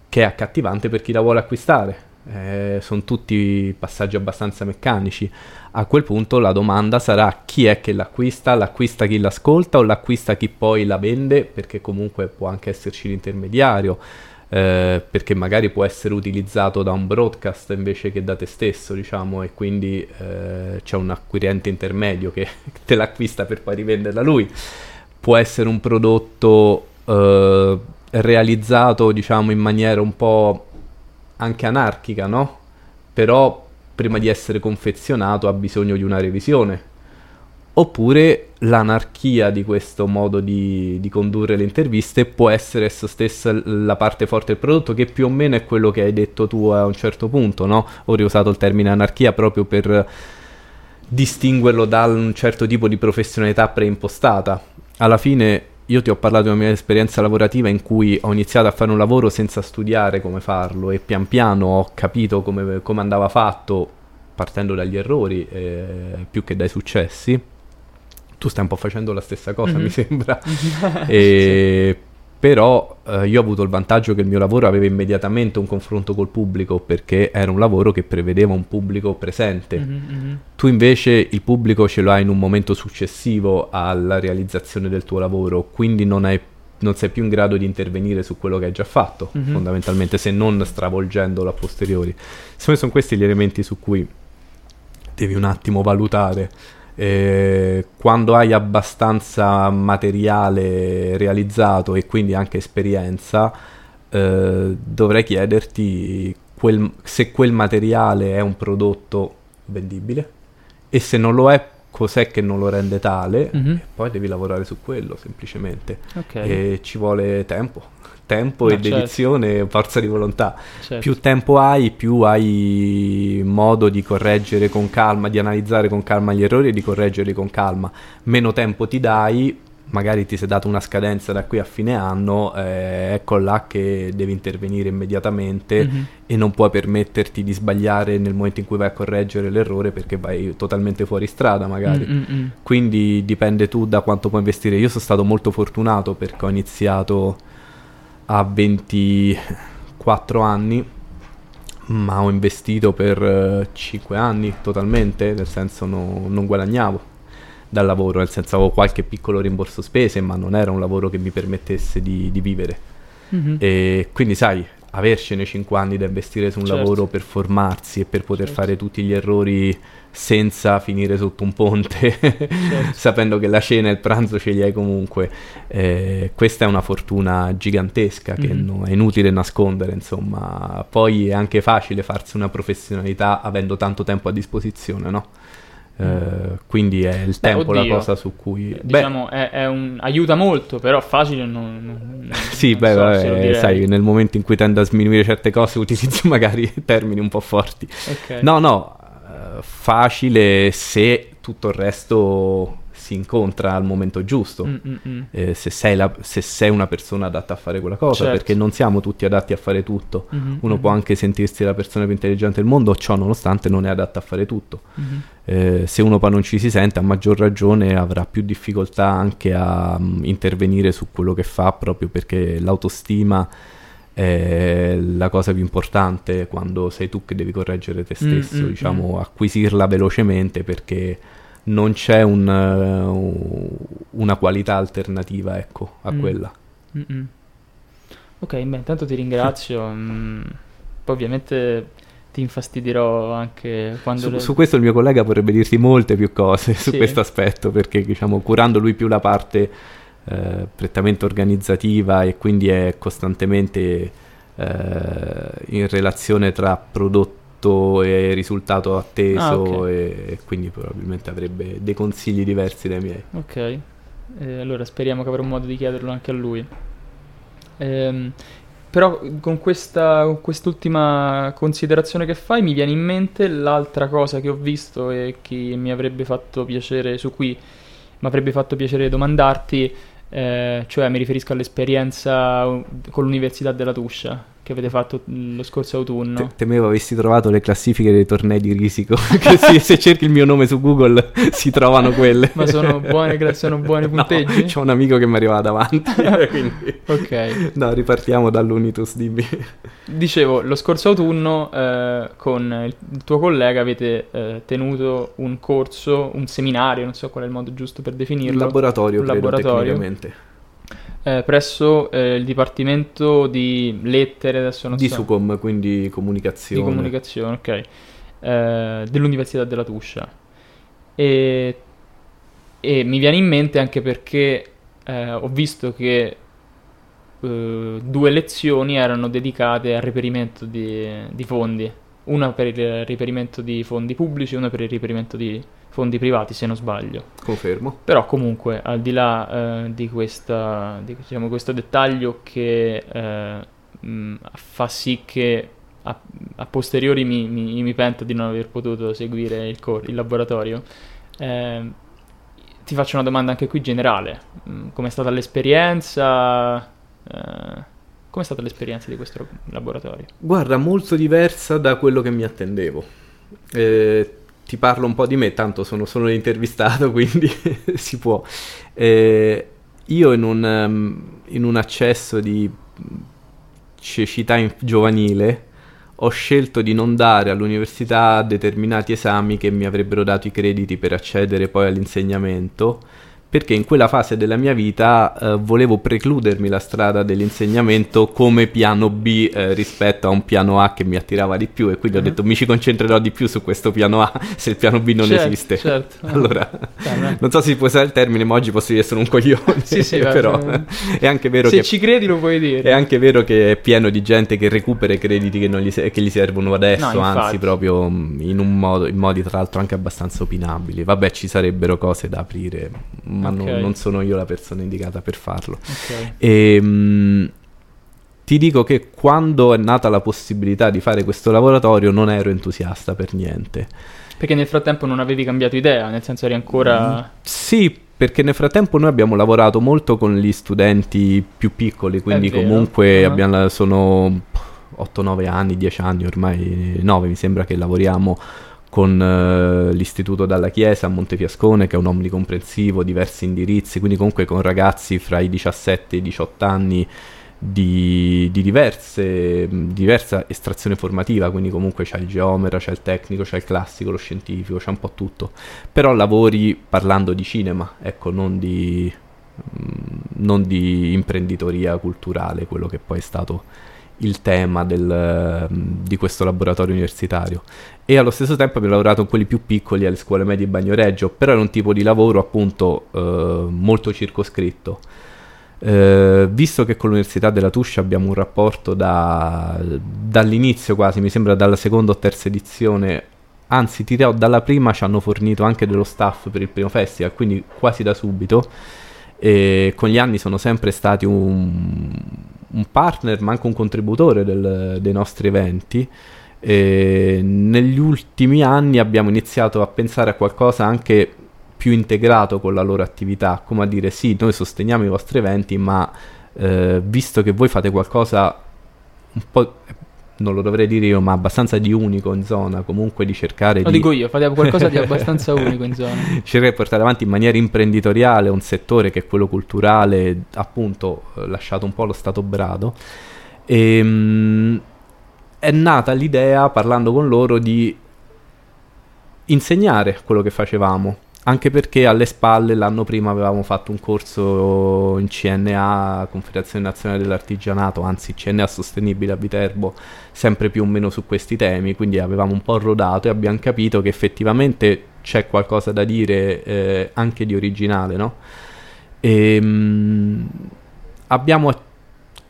[SPEAKER 2] che è accattivante per chi la vuole acquistare. Eh, sono tutti passaggi abbastanza meccanici. A quel punto la domanda sarà chi è che l'acquista, l'acquista chi l'ascolta o l'acquista chi poi la vende, perché comunque può anche esserci l'intermediario, eh, perché magari può essere utilizzato da un broadcast invece che da te stesso, diciamo, e quindi eh, c'è un acquirente intermedio che te l'acquista per poi rivenderla lui. Può essere un prodotto eh, realizzato, diciamo, in maniera un po' anche anarchica, no? Però prima di essere confezionato ha bisogno di una revisione. Oppure l'anarchia di questo modo di, di, condurre le interviste può essere esso stessa la parte forte del prodotto, che più o meno è quello che hai detto tu a un certo punto, no? Ho riusato il termine anarchia proprio per distinguerlo da un certo tipo di professionalità preimpostata. Alla fine io ti ho parlato della mia esperienza lavorativa in cui ho iniziato a fare un lavoro senza studiare come farlo e pian piano ho capito come, come andava fatto partendo dagli errori eh, più che dai successi. Tu stai un po' facendo la stessa cosa, mm-hmm. mi sembra. e, sì però eh, io ho avuto il vantaggio che il mio lavoro aveva immediatamente un confronto col pubblico perché era un lavoro che prevedeva un pubblico presente. Mm-hmm. Tu invece il pubblico ce lo hai in un momento successivo alla realizzazione del tuo lavoro, quindi non, hai, non sei più in grado di intervenire su quello che hai già fatto, mm-hmm. fondamentalmente, se non stravolgendolo a posteriori. Secondo me sono questi gli elementi su cui devi un attimo valutare eh, quando hai abbastanza materiale realizzato e quindi anche esperienza, eh, dovrei chiederti quel, se quel materiale è un prodotto vendibile e se non lo è, cos'è che non lo rende tale, mm-hmm. e poi devi lavorare su quello semplicemente. Okay. E ci vuole tempo tempo no, e certo. dedizione e forza di volontà. Certo. Più tempo hai, più hai modo di correggere con calma, di analizzare con calma gli errori e di correggerli con calma. Meno tempo ti dai, magari ti sei dato una scadenza da qui a fine anno, eh, ecco là che devi intervenire immediatamente mm-hmm. e non puoi permetterti di sbagliare nel momento in cui vai a correggere l'errore perché vai totalmente fuori strada magari. Mm-hmm. Quindi dipende tu da quanto puoi investire. Io sono stato molto fortunato perché ho iniziato a 24 anni, ma ho investito per 5 anni totalmente, nel senso no, non guadagnavo dal lavoro, nel senso avevo qualche piccolo rimborso spese, ma non era un lavoro che mi permettesse di, di vivere. Mm-hmm. E quindi sai, avercene 5 anni da investire su un certo. lavoro per formarsi e per poter certo. fare tutti gli errori senza finire sotto un ponte, certo. sapendo che la cena e il pranzo ce li hai comunque. Eh, questa è una fortuna gigantesca che mm-hmm. no, è inutile nascondere, insomma. Poi è anche facile farsi una professionalità avendo tanto tempo a disposizione, no? Uh, quindi è il tempo beh, la cosa su cui
[SPEAKER 1] diciamo beh, è, è un, aiuta molto però facile non, non
[SPEAKER 2] sì
[SPEAKER 1] non
[SPEAKER 2] beh, so vabbè, sai nel momento in cui tende a sminuire certe cose utilizzi magari termini un po' forti. Okay. no no facile se tutto il resto si incontra al momento giusto. Mm, mm, mm. Eh, se, sei la, se, sei una persona adatta a fare quella cosa, certo. perché non siamo tutti adatti a fare tutto. Mm-hmm, Uno mm-hmm. può anche sentirsi la persona più intelligente del mondo, ciò nonostante non è adatta a fare tutto. Mm-hmm. Eh, se uno poi non ci si sente, a maggior ragione avrà più difficoltà anche a um, intervenire su quello che fa, proprio perché l'autostima è la cosa più importante quando sei tu che devi correggere te stesso, mm, mm, diciamo, mm. acquisirla velocemente perché non c'è un, uh, una qualità alternativa, ecco, a mm. quella.
[SPEAKER 1] Mm-mm. Ok, beh, intanto ti ringrazio. Mm, poi ovviamente ti infastidirò anche quando...
[SPEAKER 2] Su, le... su, questo il mio collega vorrebbe dirti molte più cose su sì. questo aspetto, perché diciamo, curando lui più la parte eh, prettamente organizzativa e quindi è costantemente eh, in relazione tra prodotto e risultato atteso ah, okay. e, quindi probabilmente avrebbe dei consigli diversi dai miei.
[SPEAKER 1] Ok, eh, allora speriamo che avrò modo di chiederlo anche a lui. Ehm, però con, questa, con quest'ultima considerazione che fai mi viene in mente l'altra cosa che ho visto e che mi avrebbe fatto piacere, su cui mi avrebbe fatto piacere domandarti, eh, cioè mi riferisco all'esperienza con l'Università della Tuscia che avete fatto lo scorso autunno.
[SPEAKER 2] Te- temevo avessi trovato le classifiche dei tornei di risico, se, se, cerchi il mio nome su Google si trovano quelle.
[SPEAKER 1] Ma sono buone, sono buoni punteggi?
[SPEAKER 2] No, c'ho un amico che mi arriva davanti, quindi...
[SPEAKER 1] ok.
[SPEAKER 2] No, ripartiamo dall'Unitus, dimmi.
[SPEAKER 1] Dicevo, lo scorso autunno eh, con il tuo collega avete eh, tenuto un corso, un seminario, non so qual è il modo giusto per definirlo.
[SPEAKER 2] Un laboratorio,
[SPEAKER 1] un
[SPEAKER 2] credo,
[SPEAKER 1] laboratorio eh, presso eh, il Dipartimento di Lettere, adesso non
[SPEAKER 2] di
[SPEAKER 1] so.
[SPEAKER 2] Sucom, quindi comunicazione.
[SPEAKER 1] Di comunicazione, ok. Eh, dell'Università della Tuscia. E, e, mi viene in mente anche perché eh, ho visto che eh, due lezioni erano dedicate al reperimento di, di fondi. Una per il reperimento di fondi pubblici una per il reperimento di fondi privati se non sbaglio.
[SPEAKER 2] Confermo.
[SPEAKER 1] Però comunque al di là eh, di, questa, di diciamo, questo dettaglio che eh, mh, fa sì che a, a posteriori mi, mi, mi, pento di non aver potuto seguire il, cor- il laboratorio, eh, ti faccio una domanda anche qui generale. Com'è stata l'esperienza? Eh, com'è stata l'esperienza di questo laboratorio?
[SPEAKER 2] Guarda, molto diversa da quello che mi attendevo. Eh, ti parlo un po' di me, tanto sono solo intervistato, quindi si può. Eh, io in un, um, in un, accesso di cecità in- giovanile ho scelto di non dare all'università determinati esami che mi avrebbero dato i crediti per accedere poi all'insegnamento perché in quella fase della mia vita eh, volevo precludermi la strada dell'insegnamento come piano B eh, rispetto a un piano A che mi attirava di più e quindi uh-huh. ho mhm. detto mi ci concentrerò di più su questo piano A se il piano B non
[SPEAKER 1] certo,
[SPEAKER 2] esiste.
[SPEAKER 1] Certo.
[SPEAKER 2] Allora, Beh, non so se si può usare il termine, ma oggi posso essere un coglione.
[SPEAKER 1] sì, sì,
[SPEAKER 2] però è anche vero
[SPEAKER 1] se
[SPEAKER 2] che...
[SPEAKER 1] Se ci credi lo puoi dire.
[SPEAKER 2] È anche vero che è pieno di gente che recupera i crediti che, gli, che gli, servono adesso,
[SPEAKER 1] no,
[SPEAKER 2] anzi proprio mm, in, un modo, in modi tra l'altro anche abbastanza opinabili. Vabbè, ci sarebbero cose da aprire, ma okay. non, non, sono io la persona indicata per farlo.
[SPEAKER 1] Okay.
[SPEAKER 2] E, ehm, mh, ti dico che quando è nata la possibilità di fare questo laboratorio non ero entusiasta per niente.
[SPEAKER 1] Perché nel frattempo non avevi cambiato idea, nel senso eri ancora...
[SPEAKER 2] Mm, sì, perché nel frattempo noi abbiamo lavorato molto con gli studenti più piccoli, quindi comunque uh-huh. abbiamo, sono 8-9 anni, 10 anni ormai, 9 mi sembra che lavoriamo con uh, l'istituto dalla Chiesa a Montefiascone che è un omnicomprensivo, diversi indirizzi, quindi comunque con ragazzi fra i 17 e i 18 anni di, di diverse, diversa estrazione formativa, quindi comunque c'è il geometra, c'è il tecnico, c'è il classico, lo scientifico, c'è un po' tutto, però lavori parlando di cinema, ecco, non di, non di imprenditoria culturale, quello che poi è stato il tema del, di questo laboratorio universitario e allo stesso tempo abbiamo lavorato con quelli più piccoli alle scuole medie Bagnoreggio, però era un tipo di lavoro appunto eh, molto circoscritto. Eh, visto che con l'Università della Tuscia abbiamo un rapporto da, dall'inizio quasi, mi sembra dalla seconda o terza edizione, anzi ti dirò dalla prima ci hanno fornito anche dello staff per il primo festival, quindi quasi da subito, e con gli anni sono sempre stati un, un partner ma anche un contributore del, dei nostri eventi. E negli ultimi anni abbiamo iniziato a pensare a qualcosa anche più integrato con la loro attività, come a dire sì, noi sosteniamo i vostri eventi, ma eh, visto che voi fate qualcosa un po' non lo dovrei dire io, ma abbastanza di unico in zona, comunque di cercare
[SPEAKER 1] lo
[SPEAKER 2] di...
[SPEAKER 1] dico io, fate qualcosa di abbastanza unico in zona.
[SPEAKER 2] cercare di portare avanti in maniera imprenditoriale un settore che è quello culturale, appunto, eh, lasciato un po' allo stato brado. E, ehm, è nata l'idea, parlando con loro, di insegnare quello che facevamo anche perché alle spalle l'anno prima avevamo fatto un corso in CNA, Confederazione Nazionale dell'Artigianato, anzi CNA Sostenibile a Viterbo, sempre più o meno su questi temi, quindi avevamo un po' rodato e abbiamo capito che effettivamente c'è qualcosa da dire eh, anche di originale, no? E, ehm, mh, abbiamo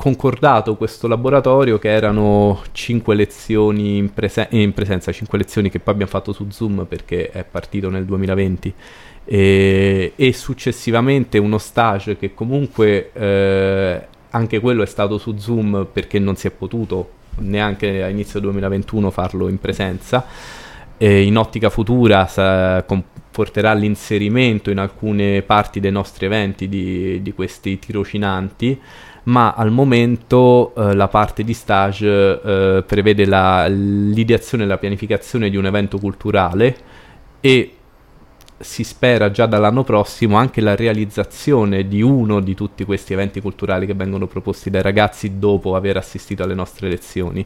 [SPEAKER 2] concordato questo laboratorio che erano 5 lezioni in, presen- in, presenza, 5 lezioni che poi abbiamo fatto su Zoom perché è partito nel 2020 e, e successivamente uno stage che comunque eh, anche quello è stato su Zoom perché non si è potuto neanche a inizio 2021 farlo in presenza. E in ottica futura sa, com- porterà all'inserimento in alcune parti dei nostri eventi di, di questi tirocinanti, ma al momento eh, la parte di stage eh, prevede la, l'ideazione e la pianificazione di un evento culturale e si spera già dall'anno prossimo anche la realizzazione di uno di tutti questi eventi culturali che vengono proposti dai ragazzi dopo aver assistito alle nostre lezioni.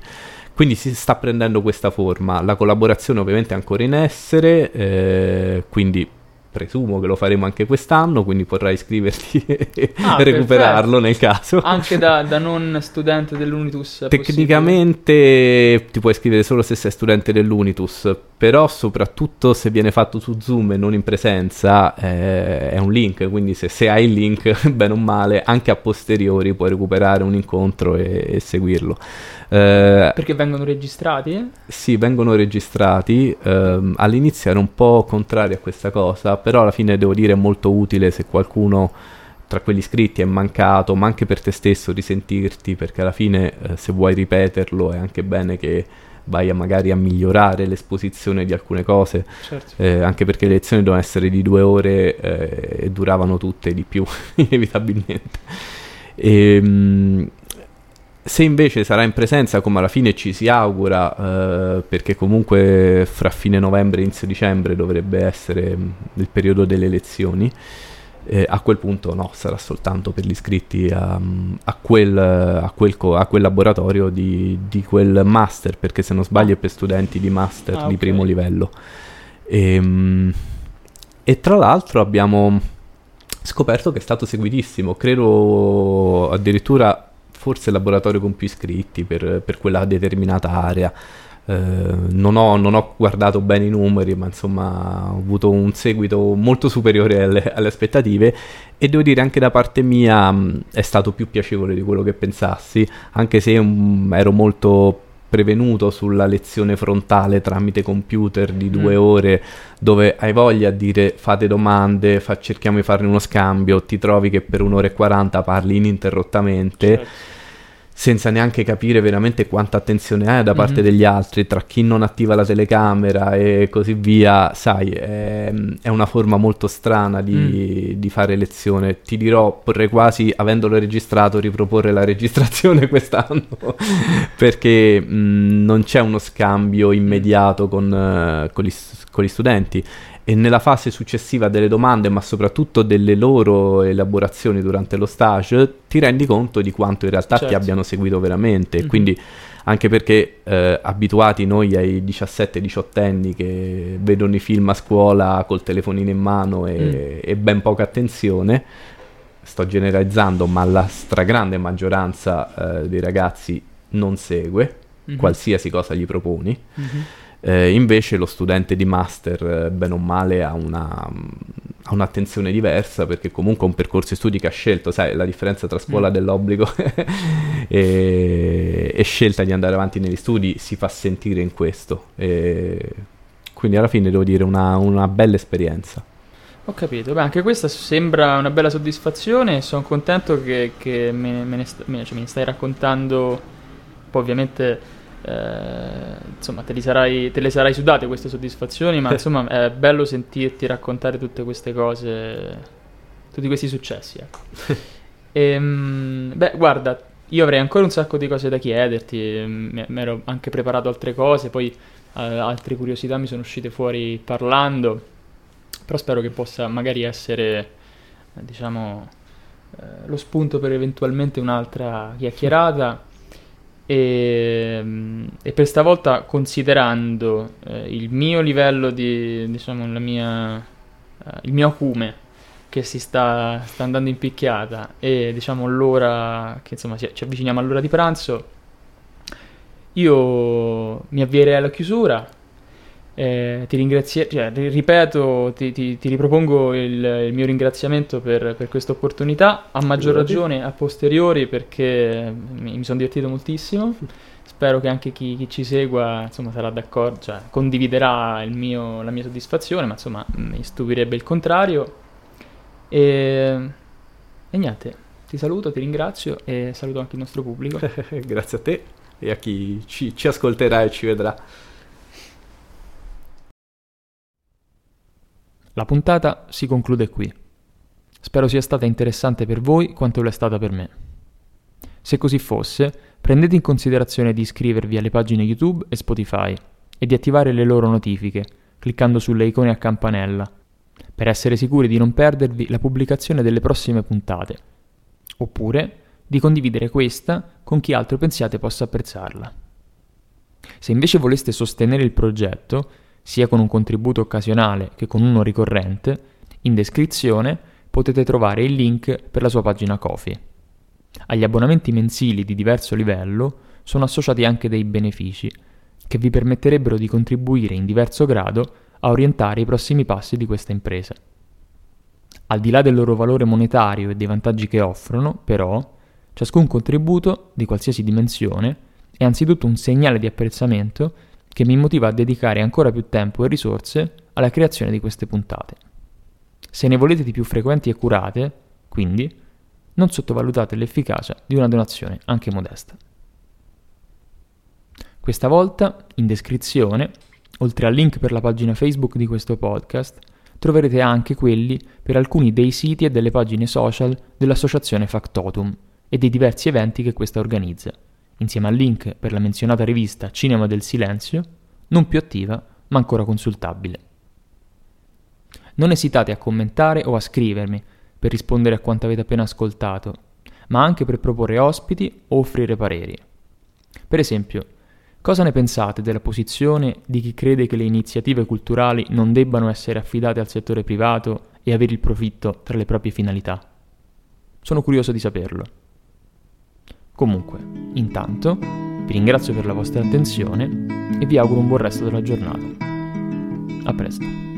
[SPEAKER 2] Quindi si sta prendendo questa forma, la collaborazione ovviamente è ancora in essere, eh, quindi presumo che lo faremo anche quest'anno, quindi potrai iscriverti e ah, recuperarlo nel caso.
[SPEAKER 1] Anche da, da non studente dell'Unitus?
[SPEAKER 2] Tecnicamente ti puoi iscrivere solo se sei studente dell'Unitus, però soprattutto se viene fatto su Zoom e non in presenza eh, è un link, quindi se, se, hai il link, bene o male, anche a posteriori puoi recuperare un incontro e, e seguirlo.
[SPEAKER 1] Eh, Perché vengono registrati?
[SPEAKER 2] Sì, vengono registrati. Eh, all'inizio ero un po' contrario a questa cosa, però alla fine devo dire è molto utile se qualcuno tra quelli iscritti è mancato, ma anche per te stesso risentirti, perché alla fine eh, se vuoi ripeterlo è anche bene che vai a magari a migliorare l'esposizione di alcune cose, certo. eh, anche perché le lezioni devono essere di due ore eh, e duravano tutte di più, inevitabilmente. E, ehm, se invece sarà in presenza, come alla fine ci si augura, eh, perché comunque fra fine novembre e inizio dicembre dovrebbe essere mm, il periodo delle elezioni, eh, a quel punto no, sarà soltanto per gli iscritti a, mm, a, quel, a, quel, a quel, laboratorio di, di, quel master, perché se non sbaglio è per studenti di master ah, di okay. primo livello. E, mm, e tra l'altro abbiamo scoperto che è stato seguitissimo, credo addirittura forse il laboratorio con più iscritti per, per quella determinata area. Eh, non, ho, non, ho, guardato bene i numeri, ma insomma ho avuto un seguito molto superiore alle, alle aspettative e devo dire anche da parte mia mh, è stato più piacevole di quello che pensassi, anche se mh, ero molto prevenuto sulla lezione frontale tramite computer di due mm. ore dove hai voglia di dire fate domande, fa, cerchiamo di farne uno scambio, ti trovi che per un'ora e quaranta parli ininterrottamente. Certo senza neanche capire veramente quanta attenzione hai da parte mm-hmm. degli altri, tra chi non attiva la telecamera e così via, sai, è, è una forma molto strana di, mm. di, fare lezione. Ti dirò, potrei quasi, avendolo registrato, riproporre la registrazione quest'anno, perché mh, non c'è uno scambio immediato con, uh, con, gli, con gli studenti e nella fase successiva delle domande, ma soprattutto delle loro elaborazioni durante lo stage, ti rendi conto di quanto in realtà certo. ti abbiano seguito veramente. Mm-hmm. Quindi anche perché eh, abituati noi ai 17-18 anni che vedono i film a scuola col telefonino in mano e, mm. e ben poca attenzione, sto generalizzando, ma la stragrande maggioranza eh, dei ragazzi non segue mm-hmm. qualsiasi cosa gli proponi. Mm-hmm eh, invece lo studente di master, eh, bene o male, ha, una, ha, un'attenzione diversa perché comunque è un percorso di studi che ha scelto, sai, la differenza tra scuola mm. dell'obbligo e, e, scelta di andare avanti negli studi si fa sentire in questo. E quindi alla fine devo dire una, una bella esperienza.
[SPEAKER 1] Ho capito, Beh, anche questa sembra una bella soddisfazione, sono contento che, che me, me, ne st- me, cioè, me, ne stai raccontando, poi ovviamente eh, insomma te, sarai, te, le sarai sudate queste soddisfazioni, ma insomma è bello sentirti raccontare tutte queste cose, tutti questi successi. Ecco. e, ehm, beh, guarda, io avrei ancora un sacco di cose da chiederti, mi ero anche preparato altre cose, poi eh, altre curiosità mi sono uscite fuori parlando, però spero che possa magari essere, diciamo, eh, lo spunto per eventualmente un'altra chiacchierata. E, e, per stavolta considerando eh, il mio livello di diciamo la mia eh, il mio acume che si sta, sta, andando in picchiata e diciamo l'ora che insomma ci avviciniamo all'ora di pranzo io mi avvierei alla chiusura eh, ti ringrazio, cioè, ripeto, ti, ti, ti ripropongo il, il, mio ringraziamento per, per questa opportunità, a maggior ragione a posteriori perché mi, mi sono divertito moltissimo. Spero che anche chi, chi ci segua insomma, sarà d'accordo, cioè, condividerà mio, la mia soddisfazione, ma insomma mi stupirebbe il contrario. E, e niente, ti saluto, ti ringrazio e saluto anche il nostro pubblico.
[SPEAKER 2] Grazie a te e a chi ci, ci ascolterà e ci vedrà.
[SPEAKER 1] La puntata si conclude qui. Spero sia stata interessante per voi quanto lo è stata per me. Se così fosse, prendete in considerazione di iscrivervi alle pagine YouTube e Spotify e di attivare le loro notifiche, cliccando sulle icone a campanella, per essere sicuri di non perdervi la pubblicazione delle prossime puntate, oppure di condividere questa con chi altro pensiate possa apprezzarla. Se invece voleste sostenere il progetto, sia con un contributo occasionale che con uno ricorrente, in descrizione potete trovare il link per la sua pagina Kofi. Agli abbonamenti mensili di diverso livello sono associati anche dei benefici, che vi permetterebbero di contribuire in diverso grado a orientare i prossimi passi di questa impresa. Al di là del loro valore monetario e dei vantaggi che offrono, però, ciascun contributo, di qualsiasi dimensione, è anzitutto un segnale di apprezzamento che mi motiva a dedicare ancora più tempo e risorse alla creazione di queste puntate. Se ne volete di più frequenti e curate, quindi, non sottovalutate l'efficacia di una donazione anche modesta. Questa volta, in descrizione, oltre al link per la pagina Facebook di questo podcast, troverete anche quelli per alcuni dei siti e delle pagine social dell'associazione Factotum e dei diversi eventi che questa organizza, insieme al link per la menzionata rivista Cinema del Silenzio, non più attiva ma ancora consultabile. Non esitate a commentare o a scrivermi per rispondere a quanto avete appena ascoltato, ma anche per proporre ospiti o offrire pareri. Per esempio, Cosa ne pensate della posizione di chi crede che le iniziative culturali non debbano essere affidate al settore privato e avere il profitto tra le proprie finalità? Sono curioso di saperlo. Comunque, intanto, vi ringrazio per la vostra attenzione e vi auguro un buon resto della giornata. A presto.